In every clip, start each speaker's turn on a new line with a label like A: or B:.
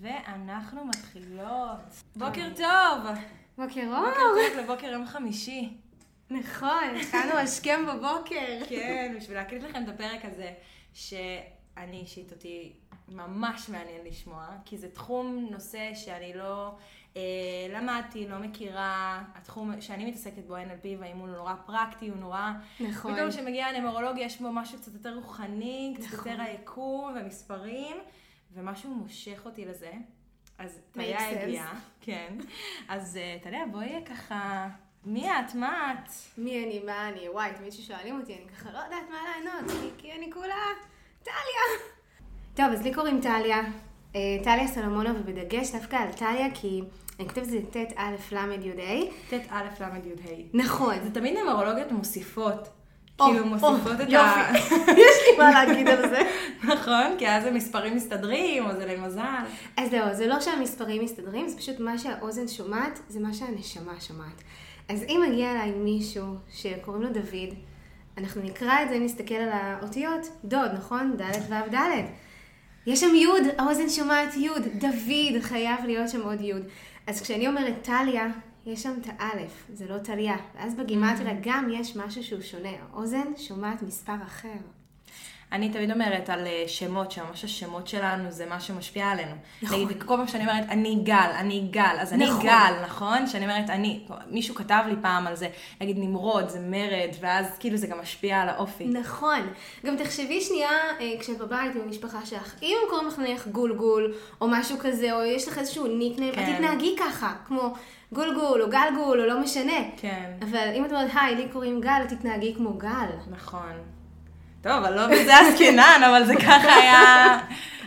A: ואנחנו מתחילות. בוקר טוב!
B: בוקר
A: בוקר
B: אור.
A: טוב לבוקר יום חמישי.
B: נכון, התחלנו השכם בבוקר.
A: כן, בשביל להקליט לכם את הפרק הזה, שאני אישית אותי ממש מעניין לשמוע, כי זה תחום, נושא שאני לא אה, למדתי, לא מכירה, התחום שאני מתעסקת בו, NLP, והאימון הוא נורא פרקטי, הוא נורא...
B: נכון.
A: פתאום כשמגיע הנמרולוגיה יש בו משהו קצת יותר רוחני, קצת
B: נכון.
A: יותר היקום ומספרים, ומשהו מושך אותי לזה. אז טליה. הגיעה, כן. אז אה, טליה, בואי ככה, מי את? מה את?
B: מי אני, מה אני, וואי, תמיד כששואלים אותי, אני ככה לא יודעת מה לענות, כי- אני כולה טליה. טוב, אז לי קוראים טליה. אה, טליה סלומונוב, ובדגש דווקא על טליה, כי אני כותבת את זה ט'-א'-ל'-י'-ה'.
A: ט' א' ל' י' ה'.
B: נכון.
A: זה תמיד נמרולוגיות מוסיפות. כאילו מוסיפות את ה...
B: יש לי מה להגיד על זה.
A: נכון, כי אז המספרים מסתדרים, או זה למזל.
B: אז זהו, זה לא שהמספרים מסתדרים, זה פשוט מה שהאוזן שומעת, זה מה שהנשמה שומעת. אז אם מגיע אליי מישהו שקוראים לו דוד, אנחנו נקרא את זה, נסתכל על האותיות, דוד, נכון? ד' ו' ד'. יש שם יוד, האוזן שומעת יוד, דוד, חייב להיות שם עוד יוד. אז כשאני אומרת טליה, יש שם את האלף, זה לא טליה. ואז בגימטריה גם יש משהו שהוא שונה, האוזן שומעת מספר אחר.
A: אני תמיד אומרת על אה, שמות, שממש השמות שלנו זה מה שמשפיע עלינו.
B: נכון.
A: נגיד, כל פעם שאני אומרת, אני גל, אני גל, אז אני
B: נכון.
A: גל, נכון? שאני אומרת, אני, מישהו כתב לי פעם על זה, נגיד נמרוד, זה מרד, ואז כאילו זה גם משפיע על האופי.
B: נכון. גם תחשבי שנייה, אה, כשאת בבית עם המשפחה שלך, אם קוראים לך נניח גולגול, או משהו כזה, או יש לך איזשהו ניקניים,
A: כן.
B: את תתנהגי ככה, כמו גולגול, או גלגול, או לא משנה.
A: כן,
B: אבל אם את אומרת, היי, לי קוראים גל, תתנהגי כמו גל.
A: נכון. טוב, אבל לא בזה עסקינן, אבל זה ככה היה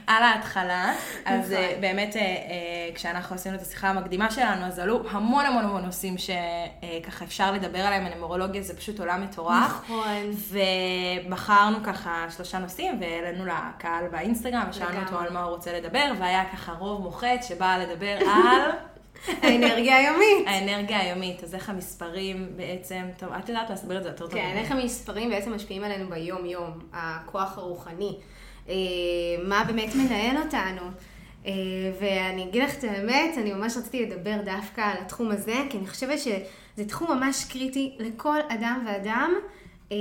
A: על ההתחלה. אז
B: נכון.
A: אה, באמת, אה, אה, כשאנחנו עשינו את השיחה המקדימה שלנו, אז עלו המון המון המון נושאים שככה אפשר לדבר עליהם, הנמרולוגיה זה פשוט עולם מטורף.
B: נכון.
A: ובחרנו ככה שלושה נושאים, והעלינו לקהל באינסטגרם, ושאלנו. אותו על מה הוא רוצה לדבר, והיה ככה רוב מוחץ שבא לדבר על
B: האנרגיה היומית.
A: האנרגיה היומית. אז איך המספרים בעצם, טוב, את יודעת להסביר את זה יותר טוב.
B: כן. איך המספרים בעצם משפיעים עלינו ביום-יום, הכוח הרוחני. אה, מה באמת מנהל אותנו. אה, ואני אגיד לך את האמת, אני ממש רציתי לדבר דווקא על התחום הזה, כי אני חושבת שזה תחום ממש קריטי לכל אדם ואדם, אה,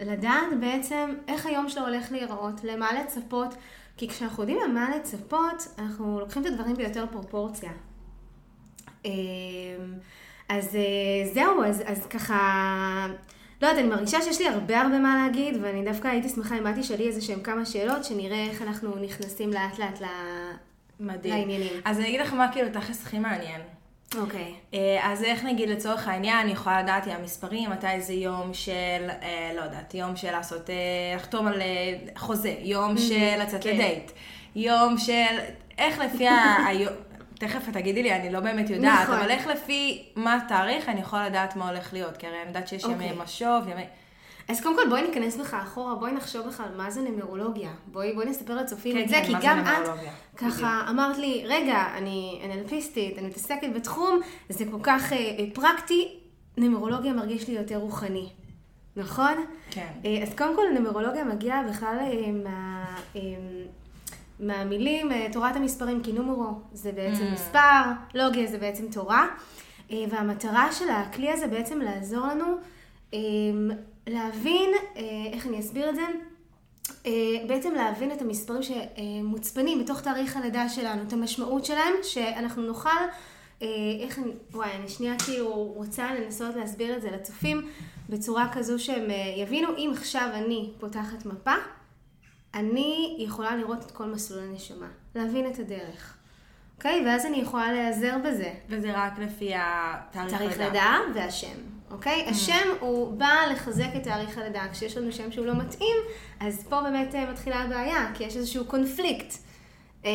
B: לדעת בעצם איך היום שלו הולך להיראות, למה לצפות, כי כשאנחנו יודעים למה לצפות, אנחנו לוקחים את הדברים ביותר פרופורציה. אמ, אז אה, זהו, אז, אז ככה, לא יודעת, אני מרגישה שיש לי הרבה הרבה מה להגיד, ואני דווקא הייתי שמחה אם את תשאלי איזה שהם כמה שאלות, שנראה איך אנחנו נכנסים לאט לאט ל...
A: מדהים.
B: לעניינים.
A: אז אני אגיד לך מה כאילו תכלס הכי מעניין.
B: אוקיי.
A: אה, אז איך נגיד לצורך העניין, אני יכולה לדעת עם המספרים, מתי זה יום של, אה, לא יודעת, יום של לעשות, אה, לחתום על אה, חוזה, יום של לצאת
B: כן.
A: לדייט, יום של, איך לפי. היום- תכף תגידי לי, אני לא באמת יודעת,
B: נכון.
A: אבל איך לפי מה התאריך אני יכולה לדעת מה הולך להיות, כי הרי אני יודעת שיש ימי
B: אוקיי.
A: משוב, ימי...
B: אז קודם כל בואי ניכנס בך אחורה, בואי נחשוב בכלל מה זה נמרולוגיה. בואי, בואי נספר לצופים
A: כן,
B: את זה,
A: כן,
B: כי
A: מה זה
B: גם את? ככה אמרת לי, רגע, אני NLPיסטית, אני מתעסקת בתחום, זה כל כך אה, אה, פרקטי, נמרולוגיה מרגיש לי יותר רוחני. נכון?
A: כן.
B: אה, אז קודם כל נומרולוגיה מגיעה בכלל אה, מה, אה, מהמילים אה, תורת המספרים, כי נומרו זה בעצם
A: Mm.
B: מספר, לוגיה זה בעצם תורה, אה, והמטרה של הכלי הזה בעצם לעזור לנו אה, להבין, איך אני אסביר את זה? בעצם להבין את המספרים שמוצפנים בתוך תאריך הלידה שלנו, את המשמעות שלהם, שאנחנו נוכל, איך אני, וואי, אני שנייה כאילו רוצה לנסות להסביר את זה לצופים בצורה כזו שהם יבינו, אם עכשיו אני פותחת מפה, אני יכולה לראות את כל מסלול הנשמה, להבין את הדרך, אוקיי? ואז אני יכולה להיעזר בזה.
A: וזה רק לפי התאריך
B: תאריך
A: לידה.
B: לידה והשם, אוקיי? השם הוא בא לחזק את תאריך הלידה. כשיש לנו שם שהוא לא מתאים, אז פה באמת אה, מתחילה הבעיה, כי יש איזשהו קונפליקט. אה,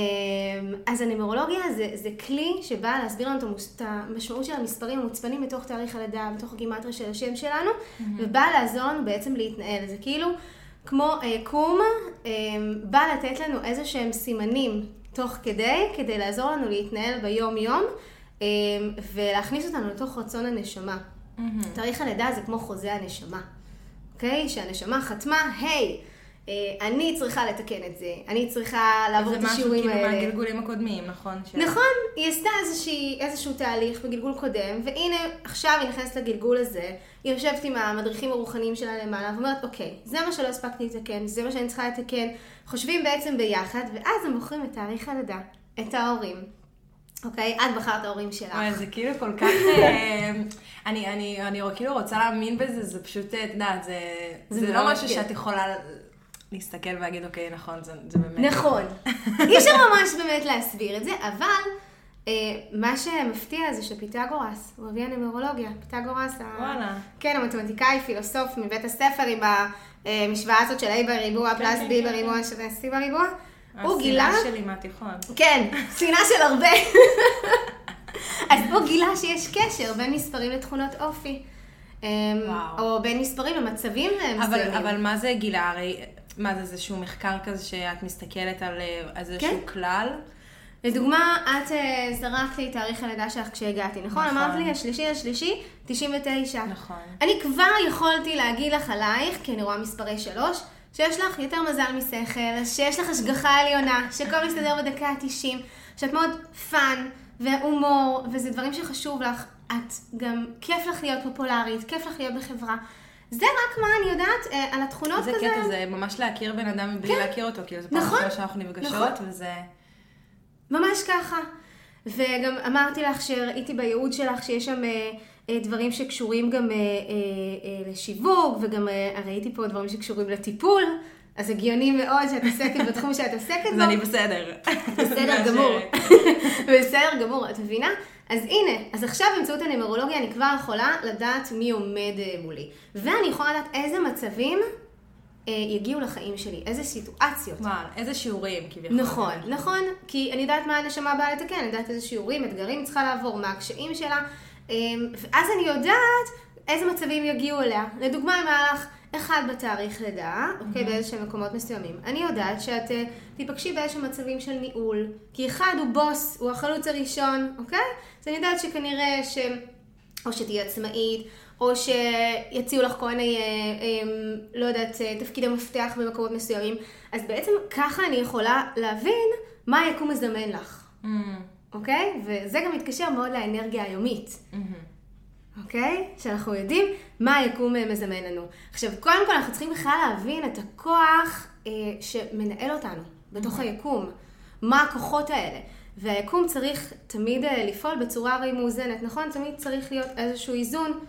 B: אז הנמרולוגיה זה, זה כלי שבא להסביר לנו את המשמעות של המספרים המוצפנים בתוך תאריך הלידה, בתוך הגימטריה של השם שלנו, ובא לעזור לנו בעצם להתנהל. זה כאילו כמו היקום, אה, בא לתת לנו איזה שהם סימנים תוך כדי, כדי לעזור לנו להתנהל ביום-יום, אה, ולהכניס אותנו לתוך רצון הנשמה. תאריך הלידה זה כמו חוזה הנשמה, אוקיי? שהנשמה חתמה, היי, אה, אני צריכה לתקן את זה, אני צריכה לעבור את השיעורים
A: זה משהו
B: האלה.
A: כאילו מהגלגולים הקודמים, נכון? ש-
B: נכון, היא עשתה איזושהי, איזשהו תהליך בגלגול קודם, והנה עכשיו היא נכנסת לגלגול הזה, היא יושבת עם המדריכים הרוחניים שלה למעלה, ואומרת, אוקיי, זה מה שלא הספקתי לתקן, זה מה שאני צריכה לתקן, חושבים בעצם ביחד, ואז הם בוחרים את תאריך הלידה, את ההורים. אוקיי? את בחרת ההורים שלך.
A: וואי, זה כאילו כל כך... אה, אני, אני, אני כאילו רוצה להאמין בזה, זה פשוט, אה, את יודעת, זה,
B: זה
A: זה
B: מאוד
A: לא משהו. שאת יכולה להסתכל ולהגיד, אוקיי, נכון, זה, זה באמת...
B: נכון. אי אפשר ממש באמת להסביר את זה, אבל אה, מה שמפתיע זה שפיתגורס, הוא אבי הנומרולוגיה, פיתגורס, ה-
A: וואלה.
B: כן, המתמטיקאי, פילוסוף מבית הספר עם המשוואה הזאת של A בריבוע
A: כן,
B: פלוס
A: כן,
B: B
A: כן,
B: בריבוע שווה C בריבוע. הוא גילה,
A: השנאה שלי מהתיכון.
B: כן, שנאה של הרבה. אז הוא גילה שיש קשר בין מספרים לתכונות אופי. אה,
A: וואו.
B: או בין מספרים למצבים
A: אבל,
B: מסוימים.
A: אבל מה זה גילה? הרי, מה זה, איזשהו מחקר כזה שאת מסתכלת על אה, איזשהו
B: כן.
A: כלל?
B: לדוגמה, את אה, זרקת לי תאריך הלידה שלך כשהגעתי, נכון?
A: נכון.
B: אמרת לי, השלישי לשלישי, 99.
A: נכון.
B: אני כבר יכולתי להגיד לך עלייך, כי אני רואה מספרי שלוש, שיש לך יותר מזל משכל, שיש לך השגחה עליונה, שהכל מסתדר בדקה ה-90, שאת מאוד fun והומור, וזה דברים שחשוב לך. את גם, כיף לך להיות פופולרית, כיף לך להיות בחברה. זה רק מה אני יודעת אה, על התכונות
A: זה
B: כזה.
A: קטע, זה ממש להכיר בן אדם מבלי להכיר אותו, כאילו, זה פעם
B: נכון,
A: ראשונה שאנחנו נפגשות,
B: נכון.
A: וזה...
B: ממש ככה. וגם אמרתי לך שראיתי בייעוד שלך שיש שם אה, אה, דברים שקשורים גם אה, אה, אה, לשיווק, וגם אה, ראיתי פה דברים שקשורים לטיפול, אז הגיוני מאוד שאת עוסקת בתחום שאת עוסקת
A: אז
B: בו.
A: אני בסדר.
B: בסדר גמור. בסדר גמור, את מבינה? אז הנה, אז עכשיו באמצעות הנומרולוגיה אני כבר יכולה לדעת מי עומד אה, מולי. ואני יכולה לדעת איזה מצבים אה, יגיעו לחיים שלי, איזה סיטואציות.
A: מה, איזה שיעורים כביכול.
B: נכון, נכון, כי אני יודעת מה הנשמה באה לתקן, אני יודעת איזה שיעורים, אתגרים צריכה לעבור, מה הקשיים שלה, אמ, ואז אני יודעת איזה מצבים יגיעו אליה. לדוגמה, אם היה לך אחד בתאריך לידה, אוקיי, באיזשהם מקומות מסוימים, אני יודעת שאת אה, תיפגשי באיזשהם מצבים של ניהול, כי אחד הוא בוס, הוא החלוץ הראשון, אוקיי? אז אני יודעת שכנראה ש... או שתהיי עצמאית, או שיציעו לך כל מיני, אה, אה, לא יודעת, אה, תפקידי מפתח במקומות מסוימים. אז בעצם ככה אני יכולה להבין מה היקום מזמן לך,
A: Mm,
B: אוקיי? וזה גם מתקשר מאוד לאנרגיה היומית,
A: מהמם.
B: אוקיי? שאנחנו יודעים מה היקום מזמן לנו. עכשיו, קודם כל אנחנו צריכים בכלל להבין את הכוח אה, שמנהל אותנו בתוך היקום. מה הכוחות האלה. והיקום צריך תמיד אה, לפעול בצורה הרי מאוזנת, נכון? תמיד צריך להיות איזשהו איזון.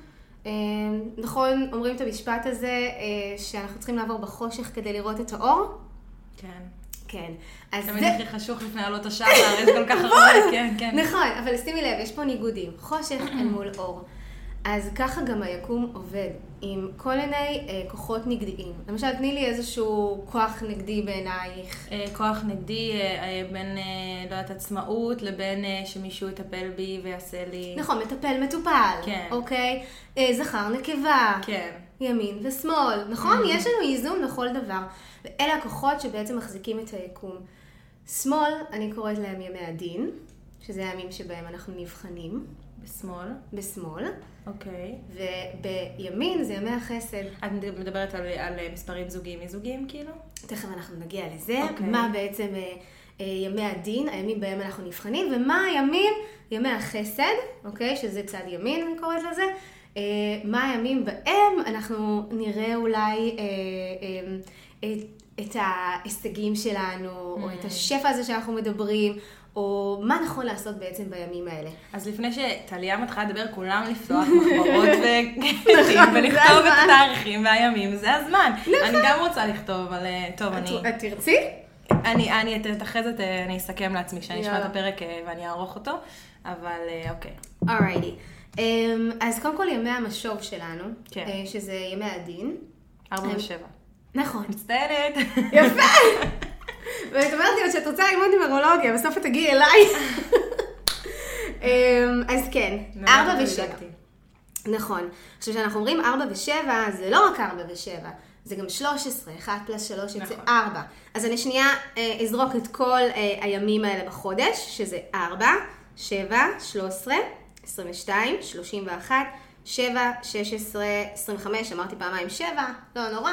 B: אה, נכון, אומרים את המשפט הזה, אה, שאנחנו צריכים לעבור בחושך כדי לראות את האור?
A: כן.
B: כן. אז
A: תמיד
B: זה...
A: הכי חשוך לפני עלות השחר, יש כל כך הרבה, כן, כן.
B: נכון, אבל שימי לב, יש פה ניגודים. חושך אל מול אור. אז ככה גם היקום עובד, עם כל מיני אה, כוחות נגדיים. למשל, תני לי איזשהו כוח נגדי בעינייך.
A: אה, כוח נגדי אה, אה, בין, אה, לא יודעת, עצמאות לבין אה, שמישהו יטפל בי ויעשה לי...
B: נכון, מטפל מטופל.
A: כן.
B: אוקיי? אה, זכר נקבה.
A: כן.
B: ימין ושמאל, נכון? יש לנו איזון בכל דבר. ואלה הכוחות שבעצם מחזיקים את היקום. שמאל, אני קוראת להם ימי הדין, שזה הימים שבהם אנחנו נבחנים
A: בשמאל.
B: בשמאל,
A: אוקיי.
B: ובימין זה ימי החסד.
A: את מדברת על, על מספרים זוגיים מזוגיים, כאילו?
B: תכף אנחנו נגיע לזה,
A: אוקיי.
B: מה בעצם אה, אה, ימי הדין, הימים בהם אנחנו נבחנים, ומה הימים, ימי החסד, אוקיי? שזה צד ימין, אני קוראת לזה. אה, מה הימים בהם אנחנו נראה אולי אה, אה, את, ההישגים שלנו, או את השפע הזה שאנחנו מדברים, או מה נכון לעשות בעצם בימים האלה.
A: אז לפני שטליה מתחילה לדבר, כולם לפתוח מחברות
B: נכון,
A: ולכתוב את.
B: נכון.
A: התאריכים והימים, זה הזמן. אני גם רוצה לכתוב, אבל אה, טוב, אני...
B: את תרצי?
A: אני, אני, אחרי זה אה, אני אסכם לעצמי כשאני אשמע את. הפרק אה, ואני אערוך אותו, אבל אוקיי.
B: אורייטי. אמ, אז קודם כל ימי המשוב שלנו,
A: כן.
B: שזה ימי הדין.
A: ארבע ושבע.
B: נכון.
A: מצטערת.
B: יפה! ואת אומרת לי שאת רוצה ללמוד נומרולוגיה, בסוף את תגיעי אליי. אמ, אז כן, ארבע ושבע. נכון. עכשיו, כשאנחנו אומרים ארבע ושבע, זה לא רק ארבע ושבע, זה גם 13, 1 פלוס 3 יוצא
A: נכון.
B: 4. אז אני שנייה אה, אזרוק את כל אה, הימים האלה בחודש, שזה 4, 7, 13, 22, 31, 7, 16, 25, אמרתי פעמיים 7, לא נורא.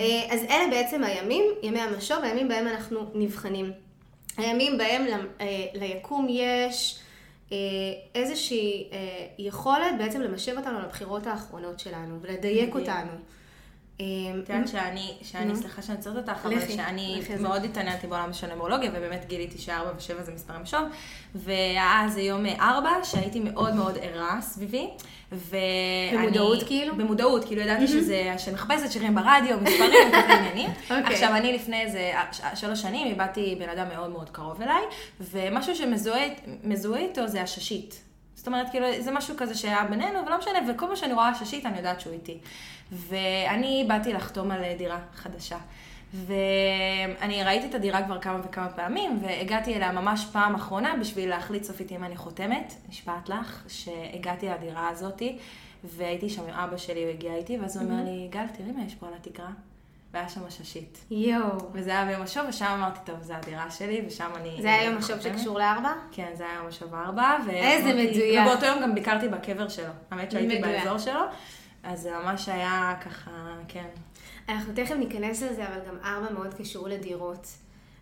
B: אה, אז אלה בעצם הימים, ימי המשוב, הימים בהם אנחנו נבחנים. הימים בהם ל- אה, ליקום יש אה, איזושהי יכולת בעצם למשב אותנו לבחירות האחרונות שלנו ולדייק. אותנו. אה,
A: את יודעת שאני, שאני. סליחה שאני עוצרת אותך, אבל שאני
B: זה.
A: מאוד התעניינתי בעולם של נמרולוגיה, ובאמת גיליתי שארבע ושבע זה מספרי משוב, והיה אז יום ארבע, שהייתי מאוד מאוד ערה סביבי, ואני...
B: במודעות כאילו?
A: במודעות, כאילו ידעתי שזה, שמחפשת שירים ברדיו, מספרים, כזה עניינים.
B: אוקיי.
A: עכשיו, אני לפני איזה ש- שלוש שנים איבדתי בן אדם מאוד מאוד קרוב אליי, ומשהו שמזוהה מזוהה איתו זה הששית. זאת אומרת, כאילו, זה משהו כזה שהיה בינינו, ולא משנה, וכל פעם שאני רואה ששית, אני יודעת שהוא איתי. ואני באתי לחתום על דירה חדשה. ואני ראיתי את הדירה כבר כמה וכמה פעמים, והגעתי אליה ממש פעם אחרונה בשביל להחליט סופית אם אני חותמת, נשבעת לך, שהגעתי לדירה הזאתי, והייתי שם עם אבא שלי, הוא הגיע איתי, ואז הוא אומר לי, גל, תראי מה יש פה על התקרה. והיה שם ששית.
B: יואו.
A: וזה היה ביום השוב, ושם אמרתי, טוב, זו הדירה שלי, ושם אני...
B: זה היה יום השוב
A: חותמת."
B: שקשור לארבע?
A: כן, זה היה יום השוב ארבע.
B: איזה מדויק.
A: ובאותו יום גם ביקרתי בקבר שלו. האמת שהייתי. באזור שלו, אז זה ממש היה ככה, כן.
B: אנחנו תכף ניכנס לזה, אבל גם ארבע מאוד קשור לדירות.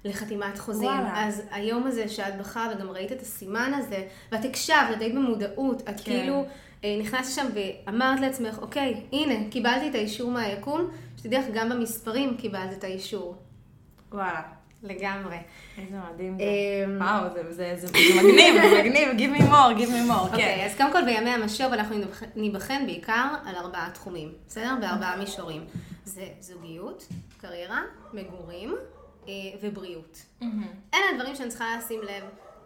B: לחתימת חוזים.
A: וואלה.
B: אז היום הזה שאת בכה וגם ראית את הסימן הזה, ואת הקשבת, את היית במודעות, את
A: כן.
B: כאילו אה, נכנסת שם ואמרת לעצמך, אוקיי, הנה, קיבלתי את האישור מהיקום, שתדעי לך, גם במספרים קיבלת את האישור.
A: וואלה.
B: לגמרי.
A: איזה מדהים זה.
B: אמ,
A: וואו, זה- זה זה- זה מגניב, זה מגניב, give me more, give me more,
B: אוקיי,
A: כן.
B: אז קודם כל בימי המשוב אנחנו ניבחן בעיקר על ארבעה תחומים, בסדר? בארבעה מישורים. זה זוגיות, קריירה, מגורים אה, ובריאות. אלה הדברים שאני צריכה לשים לב.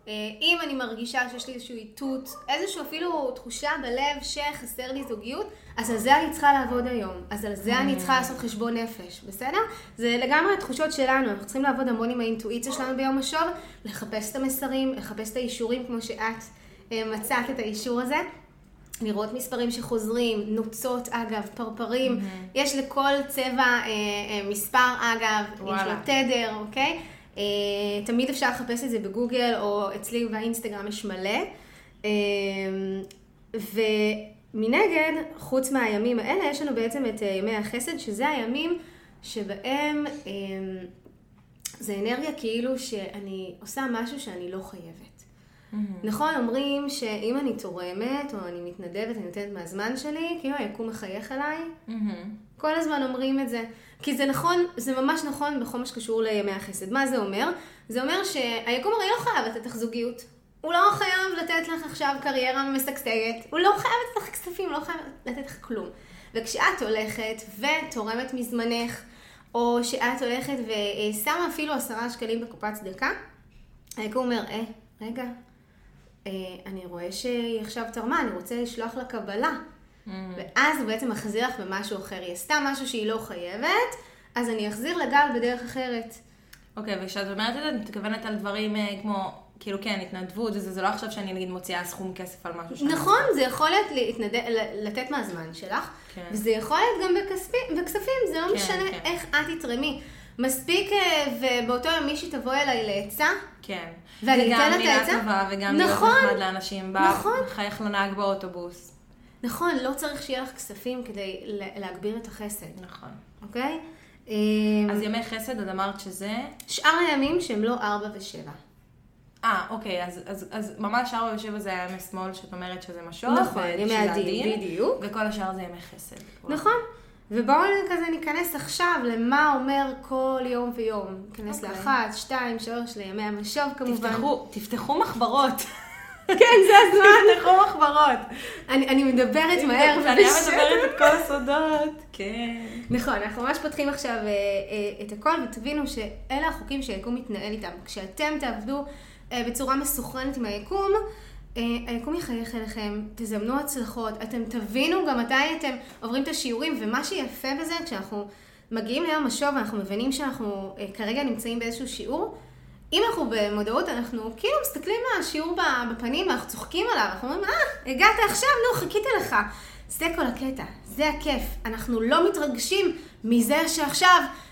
B: אה, אם אני מרגישה שיש לי איזשהו איתות, איזושהי אפילו תחושה בלב שחסר לי זוגיות, אז על זה אני צריכה לעבוד היום. אז על זה אני צריכה לעשות חשבון נפש, בסדר? זה לגמרי התחושות שלנו, אנחנו צריכים לעבוד המון עם האינטואיציה שלנו ביום השוב, לחפש את המסרים, לחפש את האישורים כמו שאת אה, מצאת את האישור הזה. לראות מספרים שחוזרים, נוצות אגב, פרפרים, יש לכל צבע אה, אה, מספר אגב, יש לו
A: וואלה.
B: תדר, אוקיי? אה, תמיד אפשר לחפש את זה בגוגל, או אצלי באינסטגרם יש מלא. אה, ומנגד, חוץ מהימים האלה, יש לנו בעצם את אה, ימי החסד, שזה הימים שבהם זה אנרגיה כאילו שאני עושה משהו שאני לא חייבת. נכון, אומרים שאם אני תורמת, או אני מתנדבת, אני נותנת מהזמן שלי, כאילו היקום מחייך אליי.
A: מהמם.
B: כל הזמן אומרים את זה. כי זה נכון, זה ממש נכון בכל מה שקשור לימי החסד. מה זה אומר? זה אומר שהיקום הרי לא חייב לתת לך זוגיות. הוא לא חייב לתת לך עכשיו קריירה משגשגת. הוא לא חייב לתת לך כספים, לא חייב לתת לך כלום. וכשאת הולכת ותורמת מזמנך, או שאת הולכת ושמה אפילו עשרה שקלים בקופת צדקה, היקום אומר, אה, רגע, אני רואה שהיא עכשיו תרמה, אני רוצה לשלוח לה קבלה. ואז הוא בעצם מחזיר לך במשהו אחר. היא עשתה משהו שהיא לא חייבת, אז אני אחזיר לגל בדרך אחרת.
A: אוקיי, וכשאת אומרת את זה, את מתכוונת על דברים אה, כמו, כאילו כן, התנדבות וזה, זה לא עכשיו שאני נגיד מוציאה סכום כסף על משהו שאני...
B: נכון, זה יכול להיות להתנד... לתת מהזמן שלך,
A: כן.
B: וזה יכול להיות גם בכספים, בכספים, זה לא
A: כן,
B: משנה
A: כן.
B: איך את תתרמי. מספיק, אה, ובאותו יום מישהי תבוא אליי לעצה,
A: כן.
B: ואני
A: וגם
B: אתן לה את
A: מילה
B: העצה?
A: טובה, וגם
B: נכון,
A: להיות נחמד לאנשים.
B: נכון.
A: מחייך לנהג באוטובוס.
B: נכון, לא צריך שיהיה לך כספים כדי להגביר את החסד,
A: נכון.
B: אוקיי?
A: אז ימי חסד, את אמרת שזה...
B: שאר הימים שהם לא ארבע ושבע.
A: אה, אוקיי, אז, אז, אז ממש ארבע ושבע זה היה ימי שמאל, שאת אומרת שזה משוב.
B: נכון, ימי הדין, בדיוק.
A: וכל השאר זה ימי חסד. וואו.
B: ובואו כזה ניכנס עכשיו למה אומר כל יום ויום. ניכנס
A: אוקיי.
B: לאחת, שתיים, שלוש, לימי המשוב כמובן.
A: תפתחו, תפתחו מחברות.
B: כן, זה הזמן.
A: תפתחו מחברות.
B: אני, אני מדברת מהר ובשקט.
A: מדברת את כל הסודות. כן.
B: נכון, אנחנו ממש פותחים עכשיו אה, אה, את הכל ותבינו שאלה החוקים שהיקום מתנהל איתם. כשאתם תעבדו אה, בצורה מסוכרנת עם היקום, היקום יחייך אליכם, תזמנו הצלחות, אתם תבינו גם מתי אתם עוברים את השיעורים, ומה שיפה בזה, כשאנחנו מגיעים ליום משוב ואנחנו מבינים שאנחנו אה, כרגע נמצאים באיזשהו שיעור, אם אנחנו במודעות, אנחנו כאילו מסתכלים על השיעור בפנים ואנחנו צוחקים עליו, אנחנו אומרים, אה, הגעת עכשיו, נו, חיכיתי לך. זה כל הקטע, זה הכיף. אנחנו לא מתרגשים מזה שעכשיו אה,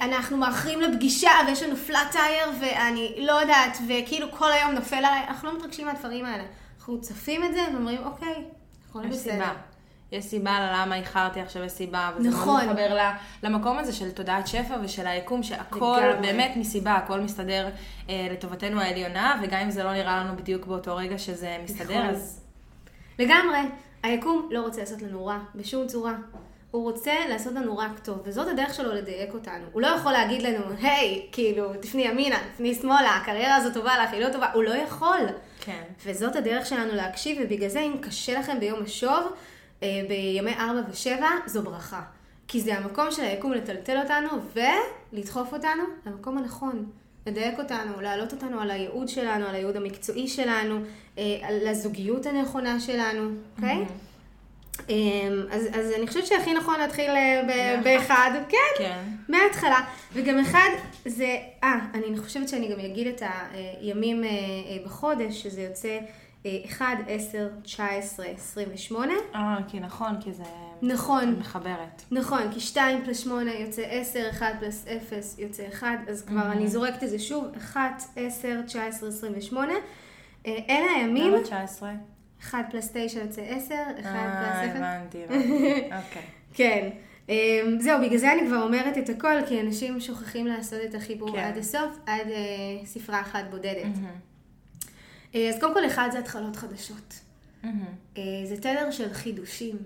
B: אנחנו מאחרים לפגישה ויש לנו פלאט טייר ואני לא יודעת, וכאילו כל היום נופל עליי, אנחנו לא מתרגשים מהדברים האלה. אנחנו צופים את זה ואומרים, אוקיי, הכל בסדר.
A: יש סיבה ללמה איחרתי עכשיו, יש סיבה, וזה
B: נכון.
A: מאוד מתחבר למקום הזה של תודעת שפע ושל היקום, שהכל
B: לגמרי.
A: באמת מסיבה, הכל מסתדר אה, לטובתנו העליונה, וגם אם זה לא נראה לנו בדיוק באותו רגע שזה מסתדר,
B: נכון.
A: אז
B: לגמרי, היקום לא רוצה לעשות לנו רע, בשום צורה. הוא רוצה לעשות לנו רק טוב, וזאת הדרך שלו לדייק אותנו. הוא לא יכול להגיד לנו, היי, כאילו, תפני ימינה, תפני שמאלה, הקריירה הזאת טובה לך, היא לא טובה, הוא לא יכול.
A: כן.
B: וזאת הדרך שלנו להקשיב, ובגלל זה אם קשה לכם ביום השוב, אה, בימי 4 ו-7, זו ברכה. כי זה המקום של היקום לטלטל אותנו ולדחוף אותנו למקום הנכון. לדייק אותנו, להעלות אותנו על הייעוד שלנו, על הייעוד המקצועי שלנו, אה, על הזוגיות הנכונה שלנו, אוקיי? אמ, אז, אז אני חושבת שהכי נכון להתחיל אה, ב- באחד, כן,
A: כן.
B: מההתחלה. וגם אחד זה, אה, אני חושבת שאני גם אגיד את הימים אה, אה, בחודש, שזה יוצא אה, 1, 10, 19, 28.
A: אה, כי נכון, כי זה
B: נכון.
A: מחברת.
B: נכון, כי 2 פלוס 8 יוצא 10, 1 פלוס 0 יוצא 1, אז כבר אני זורקת את זה שוב, 1, 10, 19, 28. אה, אלה הימים,
A: למה 19?
B: 1 פלוס 9 יוצא 10, 1 פלוס
A: אה,
B: 0.
A: הבנתי, הבנתי. אוקיי.
B: כן. אמ, זהו, בגלל זה אני כבר אומרת את הכל, כי אנשים שוכחים לעשות את החיבור
A: כן.
B: עד הסוף, עד אה, ספרה אחת בודדת.
A: מהמם.
B: אה, אז קודם כל, אחד זה התחלות חדשות.
A: מהמם.
B: אה, זה תדר של חידושים,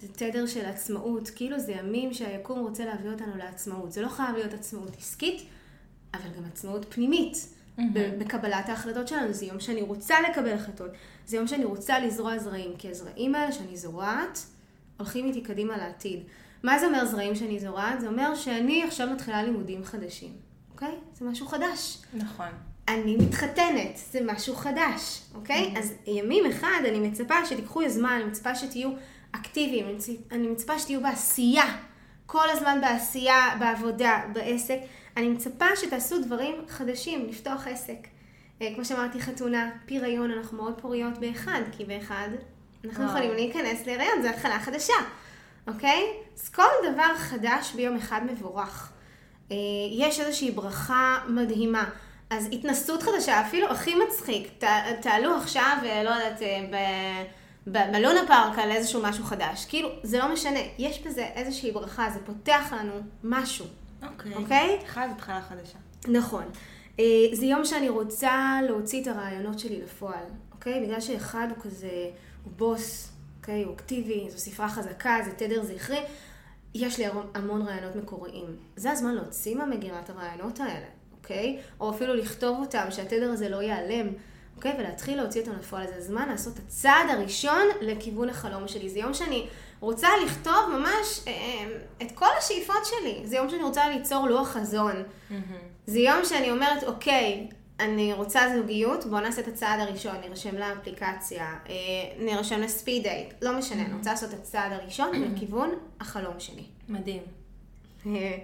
B: זה תדר של עצמאות, כאילו זה ימים שהיקום רוצה להביא אותנו לעצמאות. זה לא חייב להיות עצמאות עסקית, אבל גם עצמאות פנימית. ב- בקבלת ההחלטות שלנו, זה יום שאני רוצה לקבל החלטות, זה יום שאני רוצה לזרוע זרעים, כי הזרעים האלה שאני זורעת, הולכים איתי קדימה לעתיד. מה זה אומר זרעים שאני זורעת? זה אומר שאני עכשיו מתחילה לימודים חדשים, אוקיי? זה משהו חדש.
A: נכון.
B: אני מתחתנת, זה משהו חדש, אוקיי? אז ימים אחד, אני מצפה שתיקחו יוזמה, אני מצפה שתהיו אקטיביים, אני מצפה שתהיו בעשייה, כל הזמן בעשייה, בעבודה, בעסק. אני מצפה שתעשו דברים חדשים, לפתוח עסק. אה, כמו שאמרתי, חתונה, פריון, אנחנו מאוד פוריות באחד, כי באחד אנחנו. יכולים להיכנס להיריון, זו התחלה חדשה, אוקיי? אז כל דבר חדש ביום אחד מבורך. אה, יש איזושהי ברכה מדהימה. אז התנסות חדשה, אפילו הכי מצחיק, ת, תעלו עכשיו, אה, לא יודעת, ב- ב- בלונה פארק על איזשהו משהו חדש. כאילו, זה לא משנה, יש בזה איזושהי ברכה, זה פותח לנו משהו,
A: אוקיי.
B: אוקיי?
A: אחד, התחלה חדשה.
B: נכון. אה, זה יום שאני רוצה להוציא את הרעיונות שלי לפועל, אוקיי? בגלל שאחד הוא כזה, הוא בוס, אוקיי? הוא אקטיבי, זו ספרה חזקה, זה תדר זכרי. יש לי המון רעיונות מקוריים. זה הזמן להוציא מהמגירה את הרעיונות האלה, אוקיי? או אפילו לכתוב אותם, שהתדר הזה לא ייעלם, אוקיי? ולהתחיל להוציא אותם לפועל. זה הזמן לעשות את הצעד הראשון לכיוון החלום שלי. זה יום שאני רוצה לכתוב ממש אה, את כל השאיפות שלי. זה יום שאני רוצה ליצור לוח חזון. זה יום שאני אומרת, אוקיי, אני רוצה זוגיות, בואו נעשה את הצעד הראשון, נירשם לאפליקציה, אה, נירשם לספיד דייט, לא משנה, אני רוצה לעשות את הצעד הראשון לכיוון החלום שלי.
A: מדהים.
B: אה,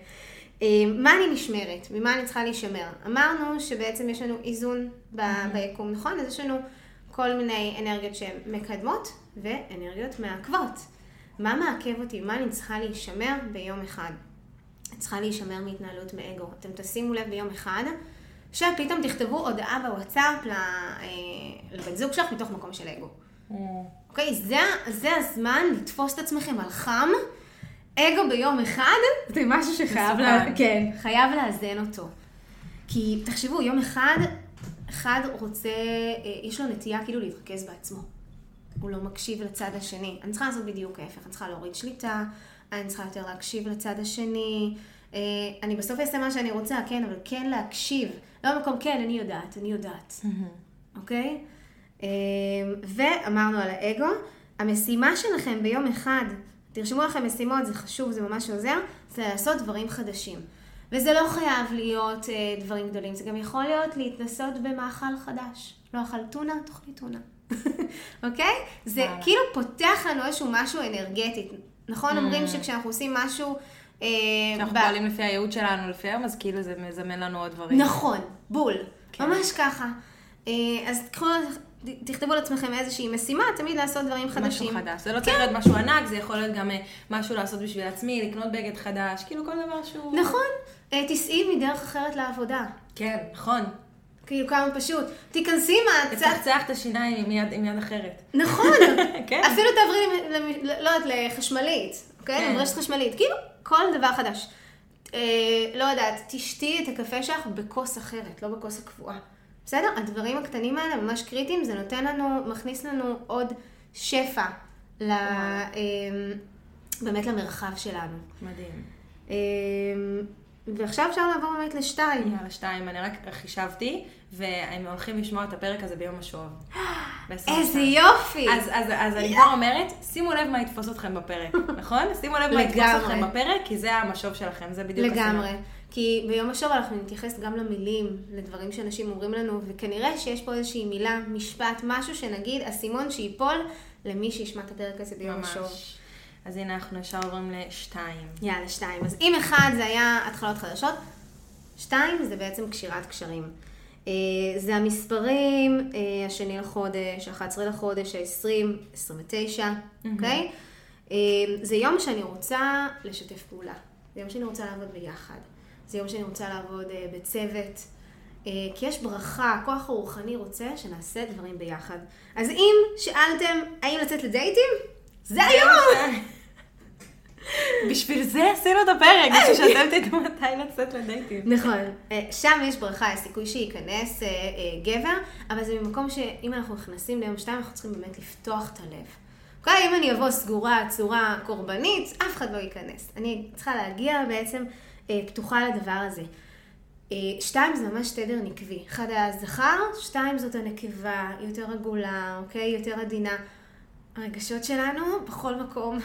B: אה, מה אני נשמרת? ממה אני צריכה להישמר? אמרנו שבעצם יש לנו איזון ב- ביקום, נכון? אז יש לנו כל מיני אנרגיות שהן מקדמות ואנרגיות מעכבות. מה מעכב אותי? מה אני צריכה להישמר ביום אחד? צריכה להישמר מהתנהלות מאגו. אתם תשימו לב ביום אחד, שפתאום תכתבו הודעה בוואטסאפ אה, לבן זוג שלך מתוך מקום של אגו. אוקיי? זה, זה הזמן לתפוס את עצמכם על חם. אגו ביום אחד, זה משהו שחייב. לה... כן, חייב לאזן אותו. כי תחשבו, יום אחד, אחד רוצה, אה, יש לו נטייה כאילו להתרכז בעצמו. הוא לא מקשיב לצד השני. אני צריכה לעשות בדיוק ההפך, אני צריכה להוריד שליטה, אני צריכה יותר להקשיב לצד השני. אה, אני בסוף אעשה מה שאני רוצה, כן, אבל כן להקשיב. לא במקום, כן, אני יודעת, אני יודעת. אוקיי? אה, ואמרנו על האגו. המשימה שלכם ביום אחד, תרשמו לכם משימות, זה חשוב, זה ממש עוזר, זה לעשות דברים חדשים. וזה לא חייב להיות אה, דברים גדולים, זה גם יכול להיות להתנסות במאכל חדש. לא אכל טונה, תאכלי טונה. אוקיי? זה
A: וואלה.
B: כאילו פותח לנו איזשהו משהו אנרגטי. נכון?
A: Mm.
B: אומרים שכשאנחנו עושים משהו... אה,
A: כשאנחנו
B: ב-
A: פועלים לפי הייעוד שלנו לפי היום, אז כאילו זה מזמן לנו עוד דברים.
B: נכון, בול.
A: כן.
B: ממש ככה. אה, אז תקחו, תכתבו לעצמכם איזושהי משימה, תמיד לעשות דברים חדשים.
A: משהו חדש. זה לא צריך להיות משהו ענק, זה יכול להיות גם אה, משהו לעשות בשביל עצמי, לקנות בגד חדש, כאילו כל דבר שהוא...
B: נכון. תיסעי מדרך אחרת לעבודה.
A: כן, נכון.
B: כאילו כמה פשוט. תיכנסי מהצד.
A: תצחצח את השיניים עם יד, עם יד אחרת.
B: נכון.
A: כן.
B: אפילו תעברי, לא יודעת, לחשמלית, אוקיי?
A: כן.
B: למרשת חשמלית. כאילו, כל דבר חדש. אה, לא יודעת, תשתי את הקפה שלך בכוס אחרת, לא בכוס הקבועה. בסדר? הדברים הקטנים האלה ממש קריטיים, זה נותן לנו, מכניס לנו עוד שפע ל... אה, באמת למרחב שלנו.
A: מדהים.
B: אה, ועכשיו אפשר לעבור באמת לשתיים.
A: יאללה, שתיים, אני רק חישבתי, והם הולכים לשמוע את הפרק הזה ביום. ב-22.
B: איזה יופי!
A: אז, אז, אז אני כבר אומרת, שימו לב מה יתפוס אתכם בפרק, נכון? שימו לב מה יתפוס. אתכם בפרק, כי זה המשוב שלכם, זה בדיוק
B: לגמרי. כי ביום השוב אנחנו נתייחס גם למילים, לדברים שאנשים אומרים לנו, וכנראה שיש פה איזושהי מילה, משפט, משהו שנגיד, אסימון שייפול למי שישמע את הפרק הזה ביום
A: ממש.
B: השוב.
A: אז הנה אנחנו ישר עוברים לשתיים.
B: יאללה, שתיים. אז אם אחד זה היה התחלות חדשות, שתיים זה בעצם קשירת קשרים. אה, זה המספרים, אה, השני לחודש, ה-11 לחודש, ה-20, 29, אוקיי? אה, זה יום שאני רוצה לשתף פעולה. זה יום שאני רוצה לעבוד ביחד. זה יום שאני רוצה לעבוד בצוות. כי יש ברכה, הכוח הרוחני רוצה שנעשה דברים ביחד. אז אם שאלתם האם לצאת לדייטים, זה היום!
A: בשביל זה עשינו את הפרק, בשביל שאתם תדעו מתי לצאת לדייטים.
B: נכון. אה, שם יש ברכה, יש סיכוי שייכנס אה, אה, גבר, אבל זה ממקום שאם אנחנו נכנסים ליום שתיים, אנחנו צריכים באמת לפתוח את הלב. אוקיי? אם אני אבוא סגורה, צורה קורבנית, אף אחד לא ייכנס. אני צריכה להגיע בעצם פתוחה לדבר הזה. שתיים זה ממש תדר נקבי. אחד היה זכר, שתיים זאת הנקבה, יותר עגולה, אוקיי? יותר עדינה. הרגשות שלנו בכל מקום.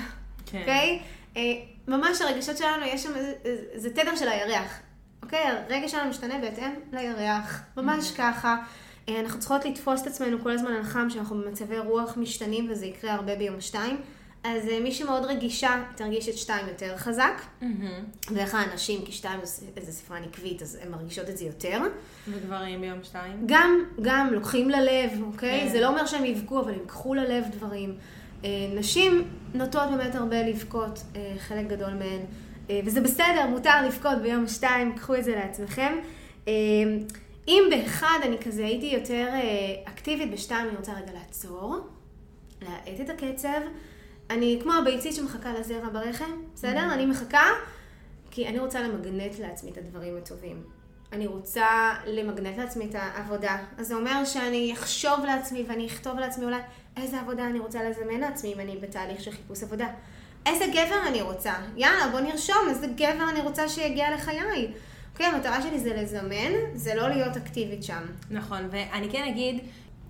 A: כן.
B: אוקיי? אה, ממש הרגשות שלנו, יש שם, איזה- זה תדר של הירח. אוקיי? הרגש שלנו משתנה בהתאם לירח. ממש ככה. אה, אנחנו צריכות לתפוס את עצמנו כל הזמן על חם, שאנחנו במצבי רוח משתנים, וזה יקרה הרבה ביום שתיים. אז אה, מי שמאוד רגישה, תרגיש את שתיים יותר חזק.
A: מהמם.
B: בדרך כלל נשים, כי שתיים זה ספרה נקבית, אז הן מרגישות את זה יותר.
A: וגברים ביום שתיים.
B: גם, גם לוקחים ללב, אוקיי?
A: כן.
B: זה לא אומר שהם יבכו, אבל הם ייקחו ללב דברים. אה, נשים נוטות באמת הרבה לבכות, אה, חלק גדול מהן, וזה בסדר, מותר לבכות ביום שתיים, קחו את זה לעצמכם. אם באחד אני כזה הייתי יותר אקטיבית, בשתיים אני רוצה רגע לעצור, להאט את הקצב. אני כמו הביצית שמחכה לזרע ברחם, בסדר? אני מחכה, כי אני רוצה למגנט לעצמי את הדברים הטובים. אני רוצה למגנט לעצמי את העבודה. אז זה אומר שאני אחשוב לעצמי ואני אכתוב לעצמי אולי איזה עבודה אני רוצה לזמן לעצמי אם אני בתהליך של חיפוש עבודה. איזה גבר אני רוצה. יאללה, בוא נרשום איזה גבר אני רוצה שיגיע לחיי. אוקיי, המטרה שלי זה לזמן, זה לא להיות אקטיבית שם.
A: נכון, ואני כן אגיד,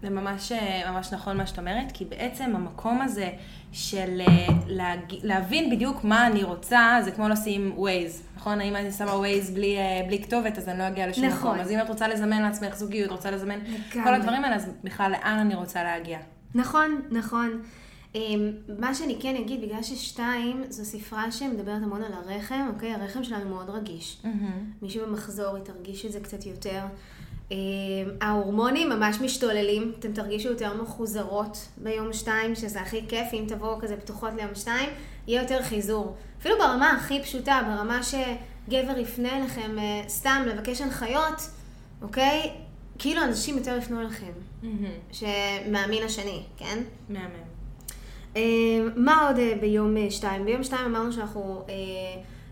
A: זה ממש, אה, ממש נכון מה שאת אומרת, כי בעצם המקום הזה של אה, להג... להבין בדיוק מה אני רוצה, זה כמו לשים ווייז, נכון? האם אני שמה ווייז בלי, אה, בלי כתובת, אז אני לא אגיע לשום
B: נכון.
A: מקום. אז אם את רוצה לזמן לעצמך זוגיות, רוצה לזמן
B: לגמרי.
A: כל הדברים האלה, אז בכלל לאן אני רוצה להגיע?
B: נכון, נכון. אמ, מה שאני כן אגיד, בגלל ששתיים זו ספרה שמדברת המון על הרחם, אוקיי? הרחם שלנו מאוד רגיש. מי שבמחזור, היא תרגיש את זה קצת יותר. אמ, ההורמונים ממש משתוללים, אתם תרגישו יותר מחוזרות ביום שתיים, שזה הכי כיף, אם תבואו כזה פתוחות ליום שתיים, יהיה יותר חיזור. אפילו ברמה הכי פשוטה, ברמה שגבר יפנה אליכם אה, סתם לבקש הנחיות, אוקיי? כאילו אנשים יותר יפנו אליכם. שמאמין השני, כן?
A: מהמם.
B: אה, מה עוד אה, ביום אה, שתיים? ביום שתיים אמרנו שאנחנו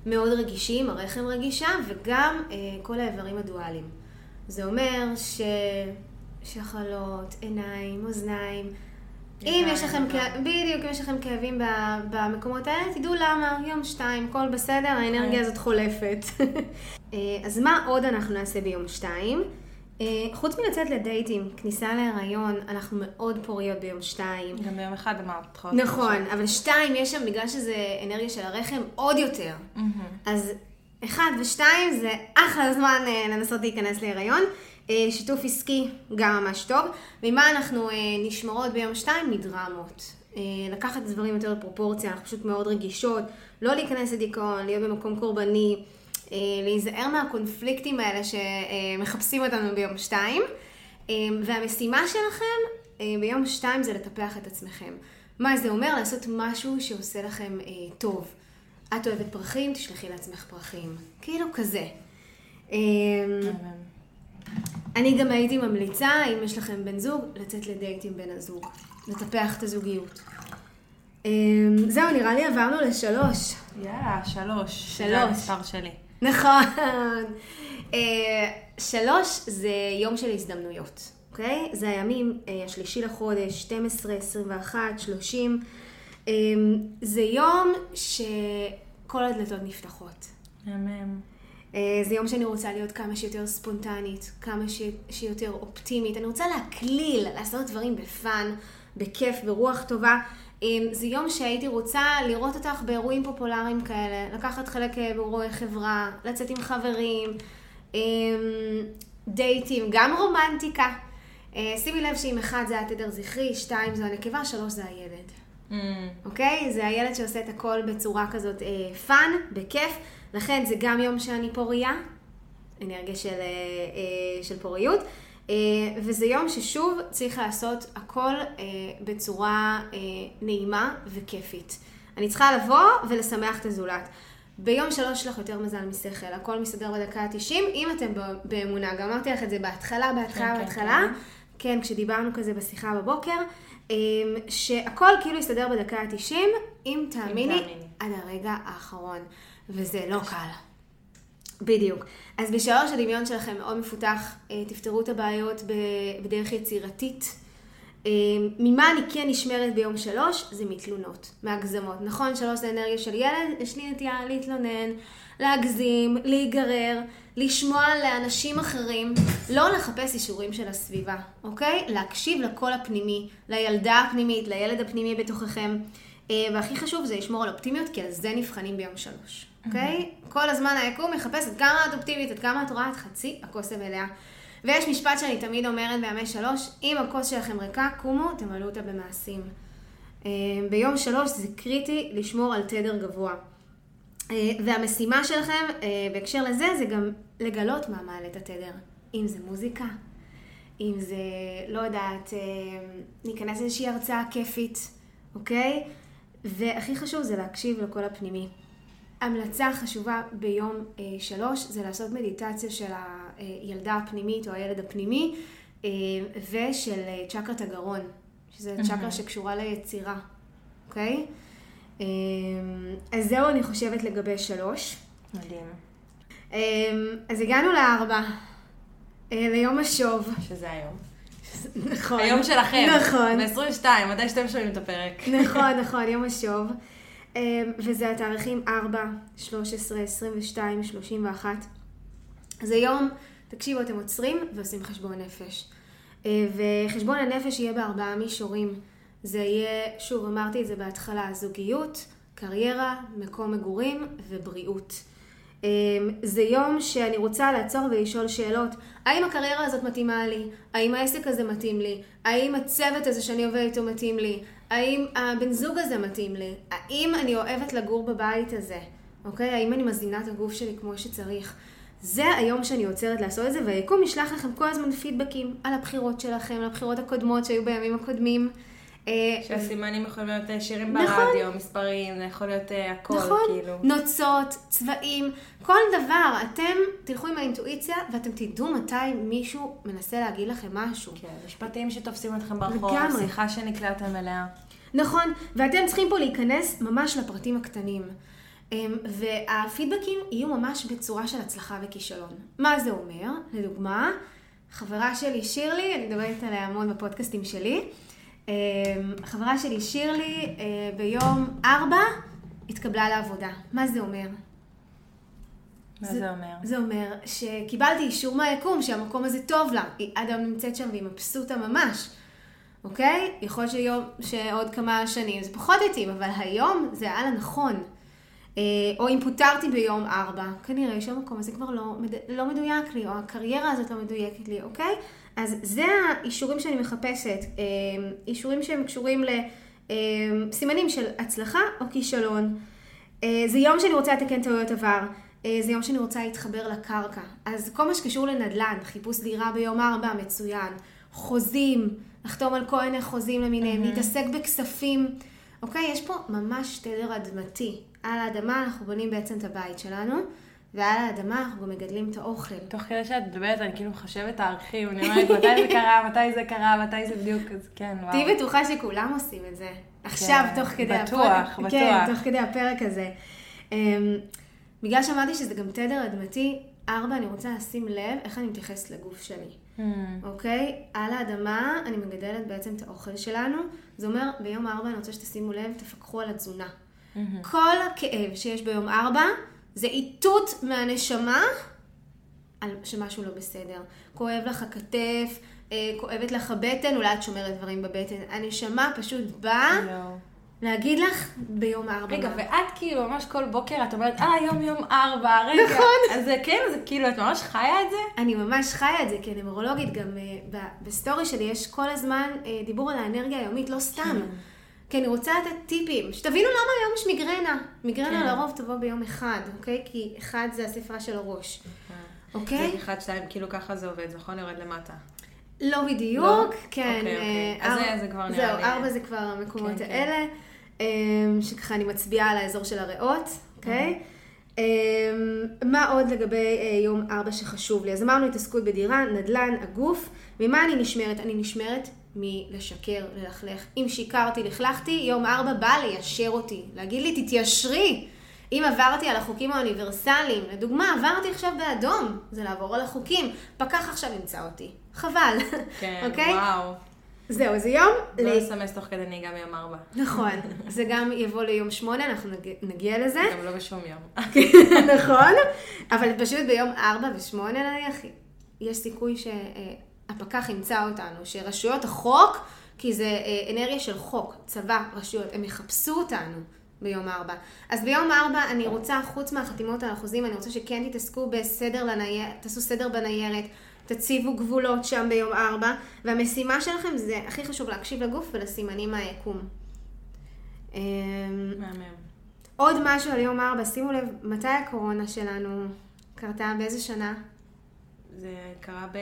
B: מאוד רגישים, הרחם רגישה, וגם כל האיברים הדואליים. זה אומר ש... שחלות, עיניים, אוזניים. אם יש לכם,
A: ידיים.
B: כא- בדיוק, אם יש לכם כאבים במקומות האלה, תדעו למה, יום שתיים, הכל בסדר, האנרגיה
A: כן.
B: הזאת חולפת. אה, אז מה עוד אנחנו נעשה ביום שתיים? אה, חוץ מלצאת לדייטים, כניסה להיריון, אנחנו מאוד פוריות ביום שתיים.
A: גם ביום אחד אמרת, נכון?
B: נכון, אבל שתיים יש שם, בגלל שזה אנרגיה של הרחם, עוד יותר. אז אחד ושתיים זה אחלה זמן אה, לנסות להיכנס להיריון. אה, שיתוף עסקי גם ממש טוב. ממה אנחנו אה, נשמרות ביום שתיים? מדרמות. לקחת את הדברים יותר בפרופורציה, אנחנו פשוט מאוד רגישות, לא להיכנס לדיכאון, להיות במקום קורבני, להיזהר מהקונפליקטים האלה שמחפשים אותנו ביום שתיים. והמשימה שלכם ביום שתיים זה לטפח את עצמכם. מה זה אומר? לעשות משהו שעושה לכם טוב. את אוהבת פרחים, תשלחי לעצמך פרחים. כאילו כזה.
A: מהמם.
B: אני גם הייתי ממליצה, אם יש לכם בן זוג, לצאת לדייט עם בן הזוג. לטפח את הזוגיות. אמ, זהו, נראה לי עברנו לשלוש.
A: יאללה, שלוש.
B: שלוש.
A: זה המספר שלי.
B: נכון. אה, שלוש זה יום של הזדמנויות, אוקיי? זה הימים, אה, השלישי לחודש, 12, 21, 30. אה, זה יום שכל הדלתות נפתחות.
A: מהמם.
B: אה, זה יום שאני רוצה להיות כמה שיותר ספונטנית, כמה ש... שיותר אופטימית. אני רוצה להקליל, לעשות דברים בפאן, בכיף, ברוח טובה. אה, זה יום שהייתי רוצה לראות אותך באירועים פופולריים כאלה, לקחת חלק אה, באירועי חברה, לצאת עם חברים, דייטים, גם רומנטיקה. שימי לב שאם אחד זה התדר זכרי, שתיים זה הנקבה, שלוש זה הילד.
A: Mm,
B: אוקיי? זה הילד שעושה את הכל בצורה כזאת אה, fun, בכיף. לכן זה גם יום שאני פוריה, אנרגיה של, אה, אה, של פוריות. אה, וזה יום ששוב צריך לעשות הכל אה, בצורה אה, נעימה וכיפית. אני צריכה לבוא ולשמח את הזולת. ביום שלוש יש לך יותר מזל משכל, הכל מסתדר בדקה ה-90, אם אתם באמונה, גם אמרתי לך את זה בהתחלה, בהתחלה,
A: כן, כן,
B: בהתחלה, כן, כשדיברנו כזה בשיחה בבוקר, שהכל כאילו יסתדר בדקה ה-90, אם תאמיני,
A: תאמיני.
B: עד הרגע האחרון, וזה לא קל. בדיוק. אז בשלוש הדמיון שלכם מאוד מפותח, אה, תפתרו את הבעיות בדרך יצירתית. אה, ממה אני כן נשמרת ביום שלוש? זה מתלונות, מהגזמות. נכון, שלוש זה אנרגיה של ילד, יש לי נטייה להתלונן, להגזים, להיגרר, לשמוע לאנשים אחרים, לא לחפש אישורים של הסביבה, אוקיי? להקשיב לקול הפנימי, לילדה הפנימית, לילד הפנימי בתוככם. אה, והכי חשוב זה לשמור על אופטימיות, כי על זה נבחנים ביום שלוש, אוקיי? כל הזמן היקום מחפש עד כמה את אופטימית, עד כמה את רואה את חצי הכוס המלאה. ויש משפט שאני תמיד אומרת בימי שלוש, אם הכוס שלכם ריקה, קומו, תמלאו אותה במעשים. אה, ביום שלוש זה קריטי לשמור על תדר גבוה. אה, והמשימה שלכם אה, בהקשר לזה זה גם לגלות מה מעלה את התדר. אם זה מוזיקה, אם זה, לא יודעת, אה, ניכנס לאיזושהי הרצאה כיפית, אוקיי? והכי חשוב זה להקשיב לקול הפנימי. המלצה חשובה ביום אה, שלוש זה לעשות מדיטציה של הילדה הפנימית או הילד הפנימי אה, ושל אה, צ'קרת הגרון, שזה צ'קרה שקשורה ליצירה, אוקיי? אה, אז זהו אני חושבת לגבי שלוש.
A: מדהים.
B: אה, אז הגענו לארבע, אה, ליום השוב.
A: שזה היום.
B: נכון.
A: היום שלכם.
B: נכון.
A: ב-22, מתי שאתם שומעים את הפרק.
B: נכון, נכון, יום השוב. אמ, וזה התאריכים 4, 13, 22, 31. זה יום, תקשיבו, אתם עוצרים ועושים חשבון נפש. אה, וחשבון הנפש יהיה בארבעה מישורים. זה יהיה, שוב, אמרתי את זה בהתחלה, זוגיות, קריירה, מקום מגורים ובריאות. אמ, זה יום שאני רוצה לעצור ולשאול שאלות. האם הקריירה הזאת מתאימה לי? האם העסק הזה מתאים לי? האם הצוות הזה שאני עובדת איתו מתאים לי? האם הבן זוג הזה מתאים לי? האם אני אוהבת לגור בבית הזה? אוקיי? האם אני מזינה את הגוף שלי כמו שצריך? זה היום שאני עוצרת לעשות את זה, והיקום ישלח לכם כל הזמן פידבקים על הבחירות שלכם, על הבחירות הקודמות שהיו בימים הקודמים. אה,
A: שהסימנים יכולים להיות אה, שירים
B: נכון.
A: ברדיו, מספרים, זה יכול להיות אה, הכל,
B: נכון,
A: כאילו.
B: נוצות, צבעים, כל דבר. אתם תלכו עם האינטואיציה ואתם תדעו מתי מישהו מנסה להגיד לכם משהו.
A: כן, משפטים שתופסים אתכם ברחוב,
B: לגמרי.
A: שיחה שנקלעתם אליה.
B: נכון, ואתם צריכים פה להיכנס ממש לפרטים הקטנים. אמ, והפידבקים יהיו ממש בצורה של הצלחה וכישלון. מה זה אומר? לדוגמה, חברה שלי שירלי, אני מדברת עליה המון בפודקאסטים שלי, חברה שלי שירלי אה, ביום ארבע התקבלה לעבודה. מה זה אומר?
A: מה
B: זה-
A: זה אומר?
B: זה אומר שקיבלתי אישור מהיקום שהמקום הזה טוב לה. היא עד היום נמצאת שם והיא מבסוטה ממש, אוקיי? יכול להיות שיום, שעוד כמה שנים זה פחות התאים, אבל היום זה היה לה נכון. אה, או אם פוטרתי ביום ארבע, כנראה שהמקום הזה כבר לא, לא מדויק לי, או הקריירה הזאת לא מדויקת לי, אוקיי? אז זה האישורים שאני מחפשת, אה, אישורים שהם קשורים לסימנים של הצלחה או כישלון. אה, זה יום שאני רוצה לתקן טעויות עבר, אה, זה יום שאני רוצה להתחבר לקרקע. אז כל מה שקשור לנדל"ן, חיפוש דירה ביום ארבע, מצוין. חוזים, לחתום על כל מיני חוזים למיניהם, להתעסק בכספים. אוקיי, יש פה ממש תדר אדמתי. על האדמה אנחנו בונים בעצם את הבית שלנו, ועל האדמה אנחנו גם מגדלים את האוכל.
A: תוך כדי שאת מדברת, אני כאילו מחשבת תאריכים, אני אומרת, מתי זה קרה, מתי זה קרה, מתי זה בדיוק, אז כן, וואו.
B: תהיי בטוחה שכולם עושים את זה. עכשיו,
A: כן,
B: תוך כדי
A: בטוח,
B: הפרק.
A: בטוח.
B: כן, תוך כדי הפרק הזה. אמ, בגלל שאמרתי שזה גם תדר אדמתי, ארבע, אני רוצה לשים לב איך אני מתייחסת לגוף שלי.
A: Hmm,
B: אוקיי? על האדמה אני מגדלת בעצם את האוכל שלנו. זה אומר, ביום ארבע אני רוצה שתשימו לב, תפקחו על התזונה. כל הכאב שיש ביום ארבע, זה איתות מהנשמה על שמשהו לא בסדר. כואב לך הכתף, אה, כואבת לך הבטן, אולי את שומרת דברים בבטן. הנשמה פשוט באה
A: יואו.
B: להגיד לך ביום ארבע.
A: רגע. ואת כאילו ממש כל בוקר את אומרת, אה, יום יום ארבע, רגע.
B: נכון.
A: אז זה כן, זה כאילו, את ממש חיה את זה?
B: אני ממש חיה את זה כנמרולוגית, גם אה, בסטורי שלי יש כל הזמן אה, דיבור על האנרגיה היומית, לא סתם. כי אני רוצה לתת טיפים, שתבינו למה היום יש מיגרנה. מיגרנה
A: כן.
B: לרוב תבוא ביום אחד, אוקיי? כי אחד זה הספרה של הראש, אוקיי?
A: זה אחד, שתיים, כאילו ככה זה עובד, נכון? יורד למטה.
B: לא בדיוק,
A: לא?
B: כן.
A: אוקיי, אוקיי.
B: אה,
A: אז זה-
B: אר-
A: זה כבר נראה
B: זהו,
A: לי-
B: ארבע זה כבר המקומות
A: כן, כן.
B: האלה, אה, שככה אני מצביעה על האזור של הריאות, אוקיי? אה, מה עוד לגבי אה, יום ארבע שחשוב לי? אז אמרנו התעסקות בדירה, נדל"ן, הגוף. ממה אני נשמרת? אני נשמרת מלשקר, ללכלך. אם שיקרתי, לכלכתי, יום ארבע בא ליישר אותי. להגיד לי, תתיישרי. אם עברתי על החוקים האוניברסליים, לדוגמה, עברתי עכשיו באדום, זה לעבור על החוקים. פקח עכשיו ימצא אותי. חבל.
A: כן,
B: אוקיי?
A: וואו.
B: זהו, זה יום...
A: לא
B: ל-
A: לסמס תוך כדי נהיגה ביום ארבע.
B: נכון. זה גם יבוא ליום שמונה, אנחנו נג- נגיע לזה.
A: גם לא בשום יום.
B: נכון, אבל פשוט ביום ארבע ושמונה נניח, יש סיכוי שהפקח ימצא אותנו, שרשויות החוק, כי זה אה, אנרגיה של חוק, צבא, רשויות, הם יחפשו אותנו ביום ארבע. אז ביום ארבע אני רוצה, חוץ מהחתימות על החוזים, אני רוצה שכן תתעסקו בסדר לניירת, תעשו סדר בניירת. תציבו גבולות שם ביום ארבע, והמשימה שלכם זה, הכי חשוב, להקשיב לגוף ולסימנים מהיקום. אמ,
A: מהמם.
B: עוד משהו על יום ארבע, שימו לב, מתי הקורונה שלנו קרתה? באיזה שנה?
A: זה קרה ב...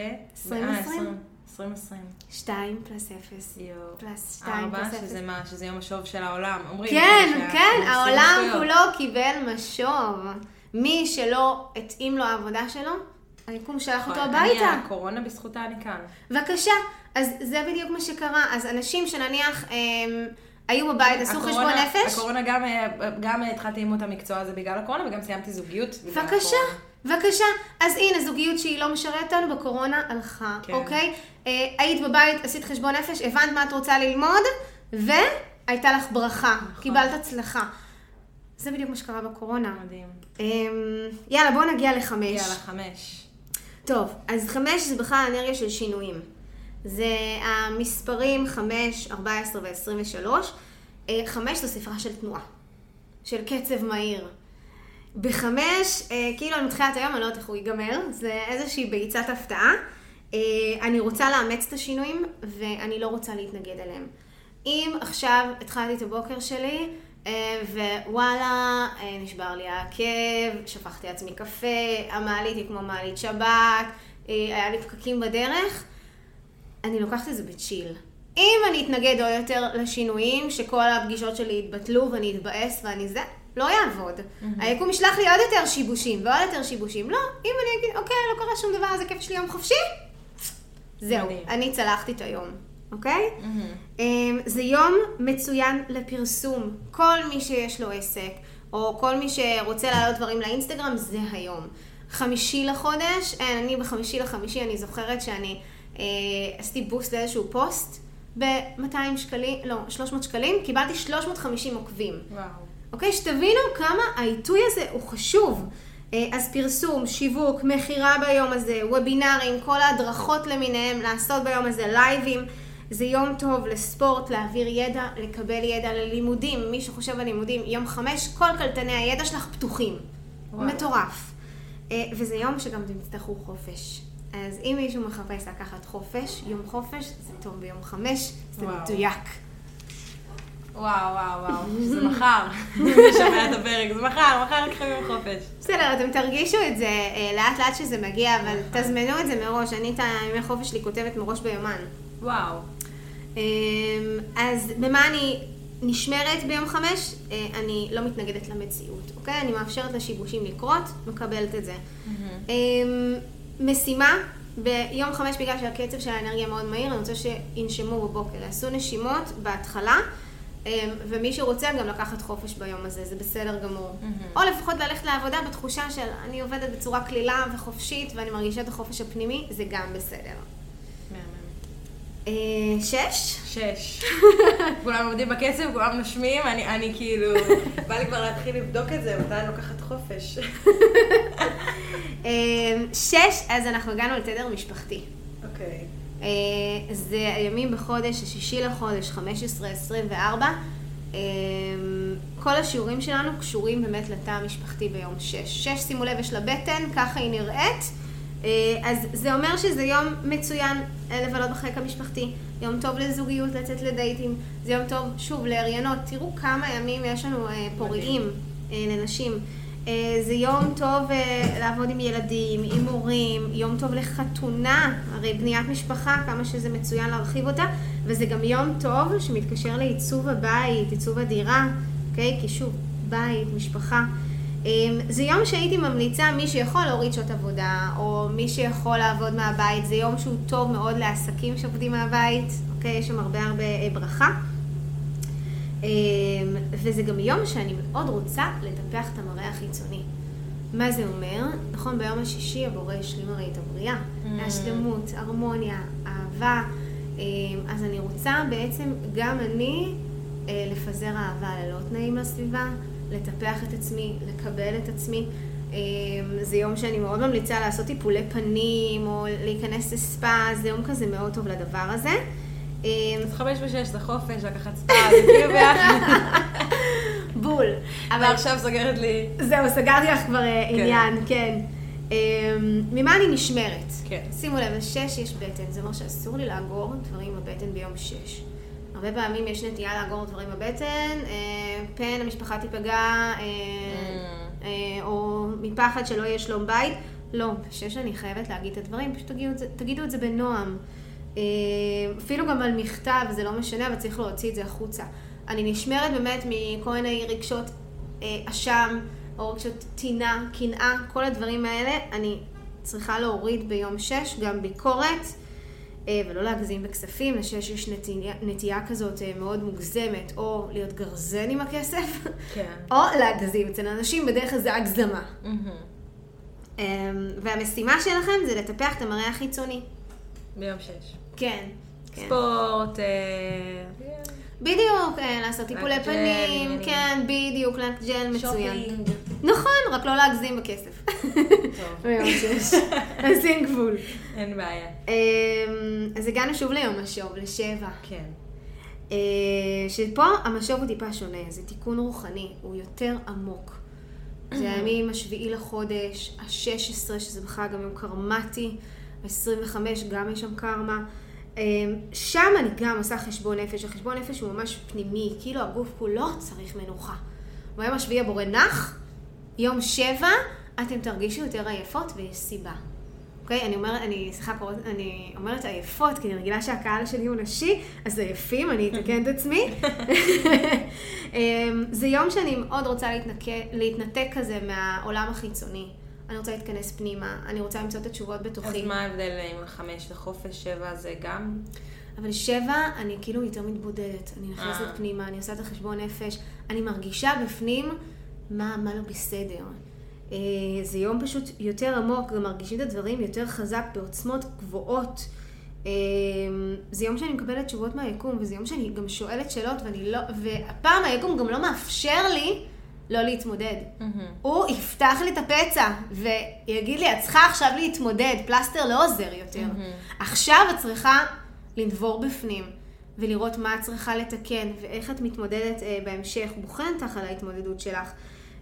B: 2020?
A: 2020.
B: 2 פלוס 0.
A: יואו.
B: פלוס 2
A: ארבע,
B: פלוס 0.
A: שזה מה? שזה יום השוב של העולם. אומרים
B: כן, כן, העולם. כולו קיבל משוב. מי שלא התאים לו העבודה שלו, היקום שלח אותו
A: נכון,
B: הביתה.
A: אני, הקורונה בזכותה אני כאן.
B: בבקשה. אז זה בדיוק מה שקרה. אז אנשים שנניח הם, היו בבית, עשו חשבון נפש,
A: הקורונה גם, אה, גם התחלתי ללמוד את המקצוע הזה בגלל הקורונה, וגם סיימתי זוגיות
B: בבקשה. בבקשה. אז הנה, זוגיות שהיא לא משרתת אותנו בקורונה הלכה,
A: כן.
B: אוקיי? אה, היית בבית, עשית חשבון נפש, הבנת מה את רוצה ללמוד, והייתה לך ברכה,
A: נכון.
B: קיבלת הצלחה. זה בדיוק מה שקרה בקורונה.
A: מדהים.
B: אה, יאללה, בואו נגיע לחמש.
A: יאללה, חמש.
B: טוב, אז חמש זה בכלל אנרגיה של שינויים. זה המספרים חמש, ארבע עשרה ועשרים ושלוש. אה, חמש זו ספרה של תנועה, של קצב מהיר. בחמש, אה, כאילו אני מתחילה את היום, אני לא יודעת איך הוא ייגמר, זה איזושהי ביצת הפתעה. אה, אני רוצה לאמץ את השינויים, ואני לא רוצה להתנגד אליהם. אם עכשיו התחלתי את הבוקר שלי, אה, ווואלה, נשבר לי העקב, שפכתי לעצמי קפה, המעלית היא כמו מעלית שבת, היה לי פקקים בדרך, אני לוקחת את זה בצ'יל. אם אני אתנגד עוד יותר לשינויים, שכל הפגישות שלי יתבטלו ואני אתבאס ואני זה, לא יעבוד. היקום ישלח לי עוד יותר שיבושים ועוד יותר שיבושים. לא, אם אני אגיד, אוקיי, לא קרה שום דבר, זה כיף שלי יום חופשי, זהו,
A: מדהים.
B: אני צלחתי את היום, אוקיי? אמ, זה יום מצוין לפרסום. כל מי שיש לו עסק, או כל מי שרוצה להעלות דברים לאינסטגרם, זה היום. חמישי לחודש, אין, אני בחמישי לחמישי, אני זוכרת שאני אה, עשיתי בוסט לאיזשהו פוסט ב-200 שקלים, לא, 300 שקלים, קיבלתי 350 עוקבים.
A: וואו.
B: אוקיי? שתבינו כמה העיתוי הזה הוא חשוב. אה, אז פרסום, שיווק, מכירה ביום הזה, וובינארים, כל ההדרכות למיניהם, לעשות ביום הזה לייבים. זה יום טוב לספורט, להעביר ידע, לקבל ידע ללימודים. מי שחושב על לימודים, יום חמש, כל קלטני הידע שלך פתוחים.
A: וואו.
B: מטורף. אה, וזה יום שגם אתם תצטרכו חופש. אז אם מישהו מחפש לקחת חופש, יום חופש, זה טוב ביום חמש, זה
A: וואו.
B: מדויק.
A: וואו, וואו, וואו. זה מחר. מי שומע את הפרק, זה מחר, מחר לקחו יום חופש.
B: בסדר, אתם תרגישו את זה אה, לאט לאט שזה מגיע, אבל תזמנו את זה מראש. אני את הימי חופש שלי כותבת מראש ביומן.
A: וואו.
B: אה, אז במה אני נשמרת ביום חמש, אה, אני לא מתנגדת למציאות, אוקיי? אני מאפשרת לשיבושים לקרות, מקבלת את זה. אה, משימה, ביום חמש, בגלל שהקצב של האנרגיה מאוד מהיר, אני רוצה שינשמו בבוקר, יעשו נשימות בהתחלה, ומי שרוצה גם לקחת חופש ביום הזה, זה בסדר גמור. או לפחות ללכת לעבודה בתחושה של אני עובדת בצורה קלילה וחופשית, ואני מרגישה את החופש הפנימי, זה גם בסדר. אה, שש?
A: שש. כולם עובדים בקצב, כולם נושמים, אני, אני כאילו, בא לי כבר להתחיל לבדוק את זה, מתי אני לוקחת חופש.
B: אה, שש, אז אנחנו הגענו לתדר משפחתי.
A: אוקיי.
B: אה, זה הימים בחודש, השישי לחודש, 15, 24. כל השיעורים שלנו קשורים באמת לתא המשפחתי ביום שש. שש, שימו לב, יש לה בטן, ככה היא נראית. אז זה אומר שזה יום מצוין לבלות בחיק המשפחתי, יום טוב לזוגיות, לצאת לדייטים, זה יום טוב, שוב, להריינות. תראו כמה ימים יש לנו פוריים לנשים. זה יום טוב לעבוד עם ילדים, עם הורים, יום טוב לחתונה, הרי בניית משפחה, כמה שזה מצוין להרחיב אותה, וזה גם יום טוב שמתקשר לעיצוב הבית, עיצוב הדירה, אוקיי? כי שוב, בית, משפחה. זה יום שהייתי ממליצה, מי שיכול להוריד שעות עבודה, או מי שיכול לעבוד מהבית, זה יום שהוא טוב מאוד לעסקים שעובדים מהבית, אוקיי? יש שם הרבה הרבה ברכה. וזה גם יום שאני מאוד רוצה לטפח את המראה החיצוני. מה זה אומר? נכון, ביום השישי הבורא השלים הרי את הבריאה. השלמות, הרמוניה, אהבה. אז אני רוצה בעצם גם אני לפזר אהבה ללא תנאים לסביבה. לטפח את עצמי, לקבל את עצמי. זה יום שאני מאוד ממליצה לעשות טיפולי פנים, או להיכנס לספא, זה יום כזה מאוד טוב לדבר הזה.
A: אז חמש ושש זה חופש, לקחת ספא, זה כאילו ביחד.
B: בול.
A: אבל עכשיו סוגרת לי.
B: זהו, סגרתי לך כבר עניין, כן. ממה אני נשמרת?
A: כן.
B: שימו לב, לשש יש בטן, זה אומר שאסור לי לאגור דברים בבטן ביום שש. הרבה פעמים יש נטייה לאגור דברים בבטן, פן המשפחה תיפגע, או מפחד שלא יהיה שלום בית. לא, בשש אני חייבת להגיד את הדברים, פשוט תגידו, תגידו את זה בנועם. אפילו גם על מכתב, זה לא משנה, אבל צריך להוציא את זה החוצה. אני נשמרת באמת מכל מיני רגשות אשם, או רגשות טינה, קנאה, כל הדברים האלה, אני צריכה להוריד ביום שש, גם ביקורת. ולא להגזים בכספים, לשש יש נטייה, נטייה כזאת מאוד מוגזמת, או להיות גרזן עם הכסף,
A: כן.
B: או להגזים. אצל אנשים בדרך כלל זה הגזמה. Mm-hmm. והמשימה שלכם זה לטפח את המראה החיצוני.
A: ביום שש.
B: כן. כן.
A: ספורט,
B: בדיוק, לעשות טיפולי פנים, כן, בדיוק, לק ג'ל מצוין. נכון, רק לא להגזים בכסף.
A: טוב.
B: שש. לשים גבול.
A: אין בעיה.
B: אז הגענו שוב ליום משוב, לשבע.
A: כן.
B: אה, שפה המשוב הוא טיפה שונה, זה תיקון רוחני, הוא יותר עמוק. זה הימים השביעי לחודש, השש עשרה, שזה בכלל גם יום קרמטי, ה-25 גם יש שם קרמה. אה, שם אני גם עושה חשבון נפש, החשבון נפש הוא ממש פנימי, כאילו הגוף כולו צריך מנוחה. ביום השביעי הבורא נח, יום שבע, אתם תרגישו יותר עייפות ויש סיבה. אוקיי? אני אומרת, אני, סליחה, אני אומרת עייפות, כי אני רגילה שהקהל שלי הוא נשי, אז עייפים, אני אתקן את עצמי. זה יום שאני מאוד רוצה להתנק... להתנתק כזה מהעולם החיצוני. אני רוצה להתכנס פנימה, אני רוצה למצוא את התשובות בתוכי.
A: אז מה ההבדל עם חמש לחופש, שבע זה גם?
B: אבל שבע, אני כאילו יותר מתבודדת. אני נכנסת
A: אה.
B: פנימה, אני עושה את החשבון נפש, אני מרגישה בפנים מה, מה לא בסדר. אה, זה יום פשוט יותר עמוק, גם מרגישים את הדברים יותר חזק, בעוצמות גבוהות. אה, זה יום שאני מקבלת תשובות מהיקום, וזה יום שאני גם שואלת שאלות, ואני לא... והפעם היקום גם לא מאפשר לי לא להתמודד. הוא יפתח לי את הפצע, ויגיד לי, את צריכה עכשיו להתמודד, פלסטר לא עוזר יותר. עכשיו את צריכה לנבור בפנים, ולראות מה את צריכה לתקן, ואיך את מתמודדת אה, בהמשך, בוחנת לך על ההתמודדות שלך.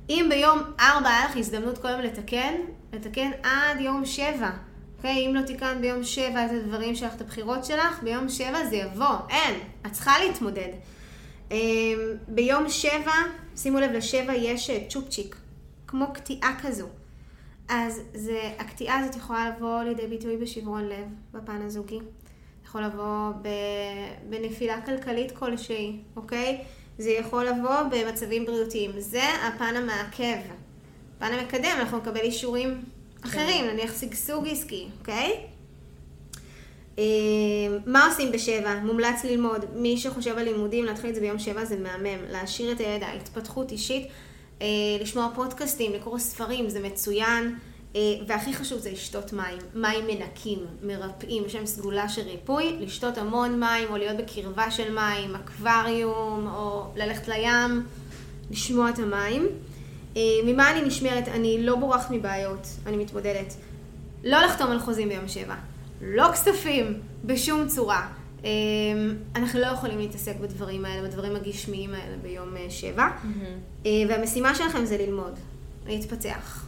B: אם ביום ארבע היה לך הזדמנות כל יום לתקן, לתקן עד יום שבע. אוקיי? אם לא תיקנת ביום שבע את הדברים שלך, את הבחירות שלך, ביום שבע זה יבוא. אין. את צריכה להתמודד. אה, ביום שבע, שימו לב, לשבע יש אה, צ'ופצ'יק, כמו קטיעה כזו. אז זה, הקטיעה הזאת יכולה לבוא לידי ביטוי בשברון לב, בפן הזוגי. יכול לבוא בנפילה כלכלית כלשהי, אוקיי? זה יכול לבוא במצבים בריאותיים. זה הפן המעכב. פן המקדם, אנחנו נקבל אישורים אחרים, נניח שגשוג עסקי, אוקיי? אה, מה עושים בשבע? מומלץ ללמוד. מי שחושב על לימודים, להתחיל את זה ביום שבע זה מהמם. להעשיר את הידע, התפתחות אישית, אה, לשמוע פודקאסטים, לקרוא ספרים, זה מצוין. אה, והכי חשוב זה לשתות מים. מים מנקים, מרפאים, להם סגולה של ריפוי. לשתות המון מים, או להיות בקרבה של מים, אקווריום, או ללכת לים, לשמוע את המים. ממה אני נשמרת? אני לא בורחת מבעיות, אני מתמודדת. לא לחתום על חוזים ביום שבע. לא כספים, בשום צורה. אמ, אנחנו לא יכולים להתעסק בדברים האלה, בדברים הגשמיים האלה ביום אה, שבע. Mm-hmm. והמשימה שלכם זה ללמוד, להתפתח.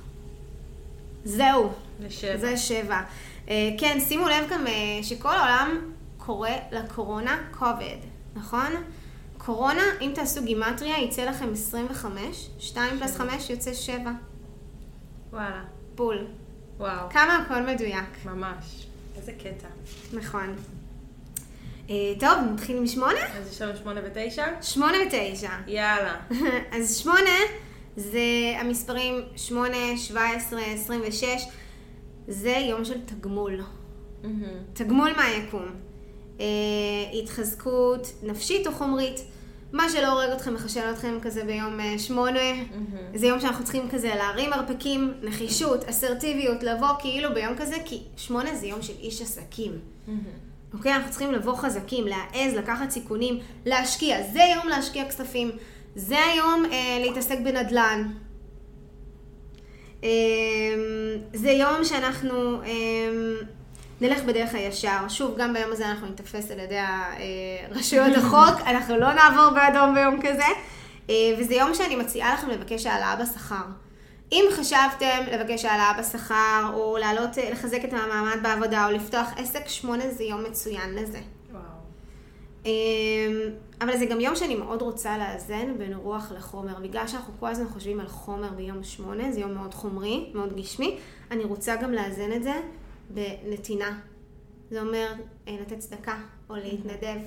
B: זהו.
A: לשבע.
B: זה שבע. אה, כן, שימו לב גם שכל העולם קורא לקורונה כובד, נכון? קורונה, אם תעשו גימטריה, יצא לכם 25, 2 פלוס 5 יוצא 7.
A: וואלה.
B: בול.
A: וואו.
B: כמה הכל מדויק.
A: ממש. איזה קטע.
B: נכון. Uh, טוב, נתחיל עם שמונה?
A: אז יש לנו שמונה ותשע?
B: שמונה ותשע.
A: יאללה.
B: אז שמונה זה המספרים שמונה, שבע עשרה, עשרים ושש. זה יום של תגמול. Mm-hmm. תגמול מהיקום. Uh, התחזקות נפשית או חומרית. מה שלא הורג אתכם, מחשל אתכם כזה ביום אה, שמונה, mm-hmm. זה יום שאנחנו צריכים כזה להרים מרפקים, נחישות, אסרטיביות, לבוא כאילו ביום כזה, כי שמונה זה יום של איש עסקים. Mm-hmm. אוקיי? אנחנו צריכים לבוא חזקים, להעז, לקחת סיכונים, להשקיע. זה יום להשקיע כספים. זה היום אה, להתעסק בנדל"ן. אה, זה יום שאנחנו... אה, נלך בדרך הישר. שוב, גם ביום הזה אנחנו ניתפס על ידי רשויות החוק, אנחנו לא נעבור באדום ביום כזה. אה, וזה יום שאני מציעה לכם לבקש העלאה בשכר. אם חשבתם לבקש העלאה בשכר, או לעלות, אה, לחזק את המעמד בעבודה, או לפתוח עסק, שמונה זה יום מצוין לזה. וואו. אה, אבל זה גם יום שאני מאוד רוצה לאזן בין רוח לחומר. בגלל שאנחנו כל הזמן חושבים על חומר ביום שמונה, זה יום מאוד חומרי, מאוד גשמי, אני רוצה גם לאזן את זה בנתינה. זה אומר אה, לתת צדקה או להתנדב,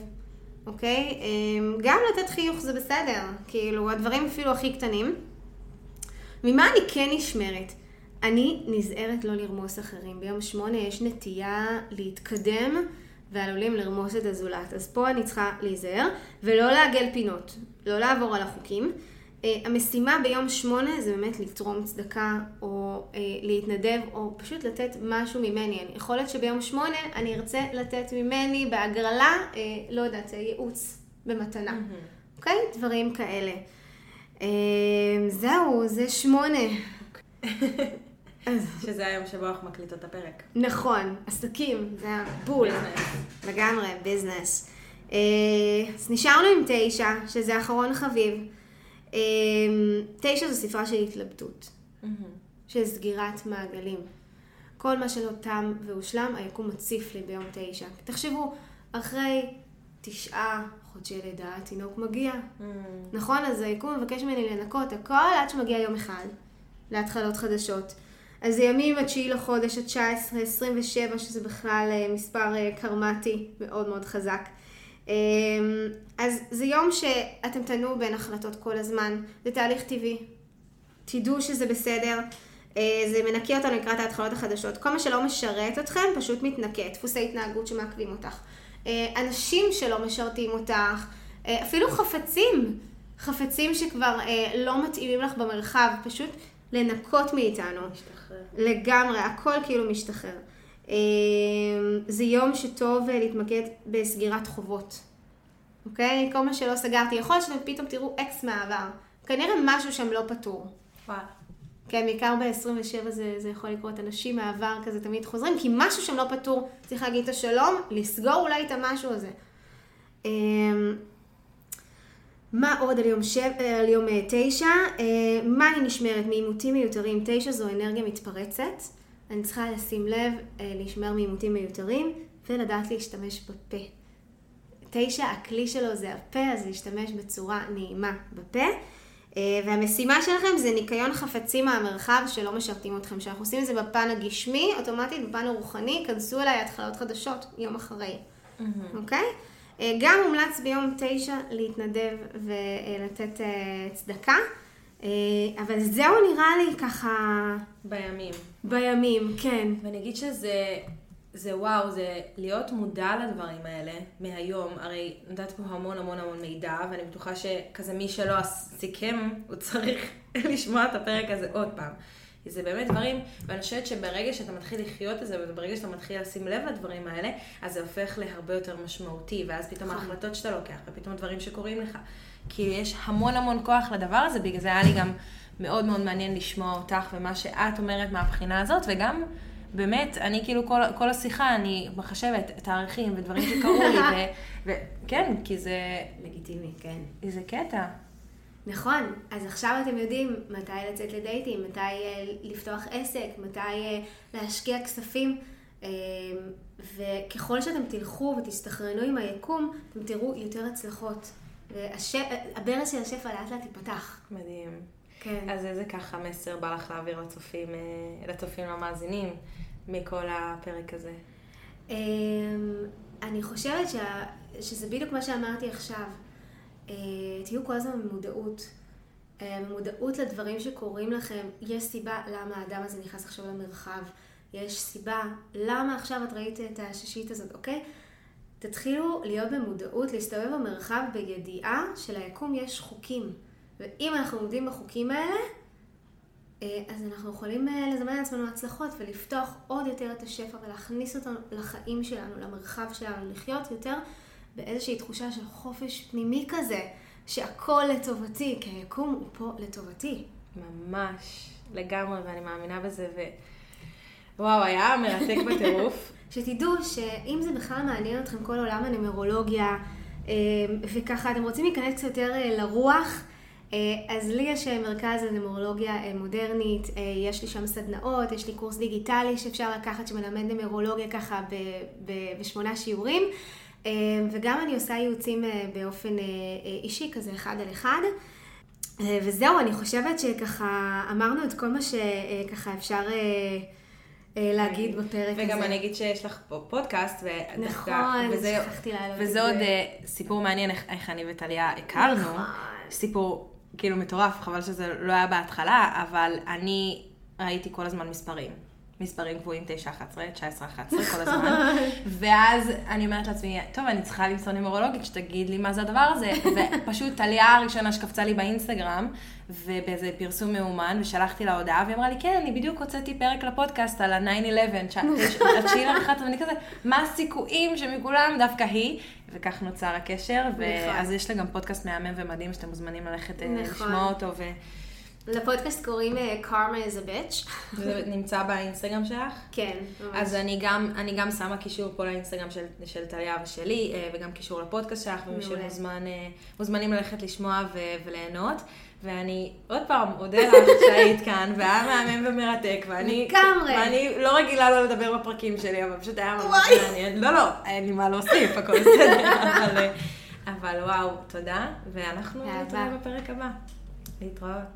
B: אוקיי? אה, גם לתת חיוך זה בסדר, כאילו, הדברים אפילו הכי קטנים. ממה אני כן נשמרת? אני נזהרת לא לרמוס אחרים. ביום שמונה יש נטייה להתקדם ועלולים לרמוס את הזולת. אז פה אני צריכה להיזהר ולא לעגל פינות, לא לעבור על החוקים. אה, המשימה ביום שמונה זה באמת לתרום צדקה, או אה, להתנדב, או פשוט לתת משהו ממני. יכול להיות שביום שמונה אני ארצה לתת ממני בהגרלה, אה, לא יודעת, ייעוץ במתנה. אוקיי? Mm-hmm. Okay? דברים כאלה. זהו, זה שמונה.
A: שזה היום שבו אנחנו מקליטות את הפרק.
B: נכון, עסקים, זה הבול. לגמרי, ביזנס. אז נשארנו עם תשע, שזה אחרון חביב. אמ, תשע זו ספרה של התלבטות, של סגירת מעגלים. כל מה שלא תם והושלם, היקום מציף לי ביום תשע. תחשבו, אחרי תשעה חודשי לידה, התינוק מגיע. נכון? אז היקום מבקש ממני לנקות הכל עד שמגיע יום אחד, להתחלות חדשות. אז זה ימים התשיעי לחודש, ה-19, 27, שזה בכלל אה, מספר אה, קרמטי מאוד מאוד חזק. אמ, אז זה יום שאתם תנועו בין החלטות כל הזמן, זה תהליך טבעי. תדעו שזה בסדר, אה, זה מנקה אותנו לקראת ההתחלות החדשות. כל מה שלא משרת אתכם פשוט מתנקה, דפוסי התנהגות שמעכבים אותך. אה, אנשים שלא משרתים אותך, אה, אפילו חפצים, חפצים שכבר לא מתאימים לך במרחב, פשוט לנקות מאיתנו. משתחרר. לגמרי, הכל כאילו משתחרר. זה יום שטוב להתמקד בסגירת חובות. אוקיי? כל מה שלא סגרתי. יכול להיות שאתם פתאום תראו אקס מהעבר. כנראה משהו שם לא פתור. וואלה. כן, בעיקר ב-27 זה, זה יכול לקרות. אנשים מהעבר כזה תמיד חוזרים, כי משהו שם לא פתור. צריך להגיד את השלום, לסגור אולי את המשהו הזה. אמ, מה עוד על יום, שב, על יום אה, תשע? אה, מה אני נשמרת מעימותים מיותרים? תשע זו אנרגיה מתפרצת. אני צריכה לשים לב, אה, להישמר מעימותים מיותרים ולדעת להשתמש בפה. תשע, הכלי שלו זה הפה, אז להשתמש בצורה נעימה בפה. אה, והמשימה שלכם זה ניקיון חפצים מהמרחב שלא משרתים אתכם. כשאנחנו עושים את זה בפן הגשמי, אוטומטית בפן הרוחני, כנסו אליי התחלות חדשות יום אחרי, אוקיי? Mm-hmm. Okay? אה, גם מומלץ ביום תשע להתנדב ולתת צדקה, אבל זהו נראה לי ככה
A: בימים.
B: בימים, כן.
A: ואני אגיד שזה, זה וואו, זה להיות מודע לדברים האלה מהיום. הרי נתת פה המון המון המון מידע, ואני בטוחה שכזה מי שלא סיכם, הוא צריך לשמוע את הפרק הזה עוד פעם. כי זה באמת דברים, ואני חושבת שברגע שאתה מתחיל לחיות את זה, וברגע שאתה מתחיל לשים לב לדברים האלה, אז זה הופך להרבה יותר משמעותי, ואז פתאום
B: נכון.
A: ההחלטות שאתה לוקח, ופתאום דברים שקורים לך. כי יש המון המון כוח לדבר הזה, בגלל זה היה לי גם מאוד מאוד מעניין לשמוע אותך ומה שאת אומרת מהבחינה הזאת, וגם באמת, אני כאילו כל, כל השיחה, אני מחשבת תאריכים ודברים שקרו לי, וכן, כי זה,
B: לגיטימי, כן.
A: זה קטע.
B: נכון, אז עכשיו אתם יודעים מתי לצאת לדייטים, מתי אה, לפתוח עסק, מתי אה, להשקיע כספים, אה, וככל שאתם תלכו ותסתכרנו עם היקום, אתם תראו יותר הצלחות. והברז של השפע לאט לאט ייפתח.
A: מדהים.
B: כן.
A: אז איזה ככה מסר בא לך להעביר לצופים, לצופים למאזינים מכל הפרק הזה?
B: אני חושבת שה... שזה בדיוק מה שאמרתי עכשיו. אה, תהיו כל הזמן במודעות. במודעות לדברים שקורים לכם. יש סיבה למה האדם הזה נכנס עכשיו למרחב. יש סיבה למה עכשיו את ראית את השישית הזאת, אוקיי? תתחילו להיות במודעות, להסתובב במרחב בידיעה שליקום יש חוקים. ואם אנחנו עומדים בחוקים האלה, אה, אז אנחנו יכולים אה, לזמן לעצמנו הצלחות ולפתוח עוד יותר את השפע ולהכניס אותנו לחיים שלנו, למרחב שלנו, לחיות יותר באיזושהי תחושה של חופש פנימי כזה, שהכל לטובתי, כי היקום הוא פה לטובתי.
A: ממש, לגמרי, ואני מאמינה בזה, ו... וואו, היה מרתק בטירוף.
B: שתדעו שאם זה בכלל מעניין אתכם כל עולם הנומרולוגיה, אה, וככה אתם רוצים להיכנס קצת יותר לרוח, אז לי יש מרכז לנומרולוגיה מודרנית, יש לי שם סדנאות, יש לי קורס דיגיטלי שאפשר לקחת שמלמד נומרולוגיה ככה בשמונה שיעורים. וגם אני עושה ייעוצים באופן אישי, כזה אחד על אחד. וזהו, אני חושבת שככה אמרנו את כל מה שככה אפשר להגיד בפרק הזה.
A: וגם אני אגיד שיש לך פה פודקאסט,
B: נכון, שכחתי לעלות.
A: וזה עוד סיפור מעניין איך אני וטליה הכרנו.
B: נכון.
A: סיפור כאילו מטורף, חבל שזה לא היה בהתחלה, אבל אני ראיתי כל הזמן מספרים. מספרים קבועים 9-11, 19-11 כל הזמן. ואז אני אומרת לעצמי, טוב, אני צריכה למצוא נומרולוגית שתגיד לי מה זה הדבר הזה. ופשוט טליה הראשונה שקפצה לי באינסטגרם, ובאיזה פרסום מאומן, ושלחתי לה הודעה, והיא אמרה לי, כן, אני בדיוק הוצאתי פרק לפודקאסט על ה-9-11, התשיעי לרחת, ואני כזה, מה הסיכויים שמכולם דווקא היא? וכך נוצר הקשר, ואז יש לה גם פודקאסט מהמם ומדהים, שאתם מוזמנים ללכת לשמוע אותו.
B: לפודקאסט קוראים Karma is a bitch.
A: זה נמצא באינסטגרם שלך?
B: כן,
A: ממש. אז אני גם, אני גם שמה קישור פה לאינסטגרם של, של טליה ושלי, וגם קישור לפודקאסט שלך, ומי שמוזמנים ללכת לשמוע ו, וליהנות. ואני עוד פעם אודה לך שהיית כאן, והיה מהמם ומרתק, ואני...
B: לגמרי.
A: ואני לא רגילה לא לדבר בפרקים שלי, אבל פשוט היה ממש מעניין. לא, לא, אין לי מה להוסיף, הכל בסדר. אבל, אבל וואו, תודה, ואנחנו נתראה בפרק הבא. להתראות.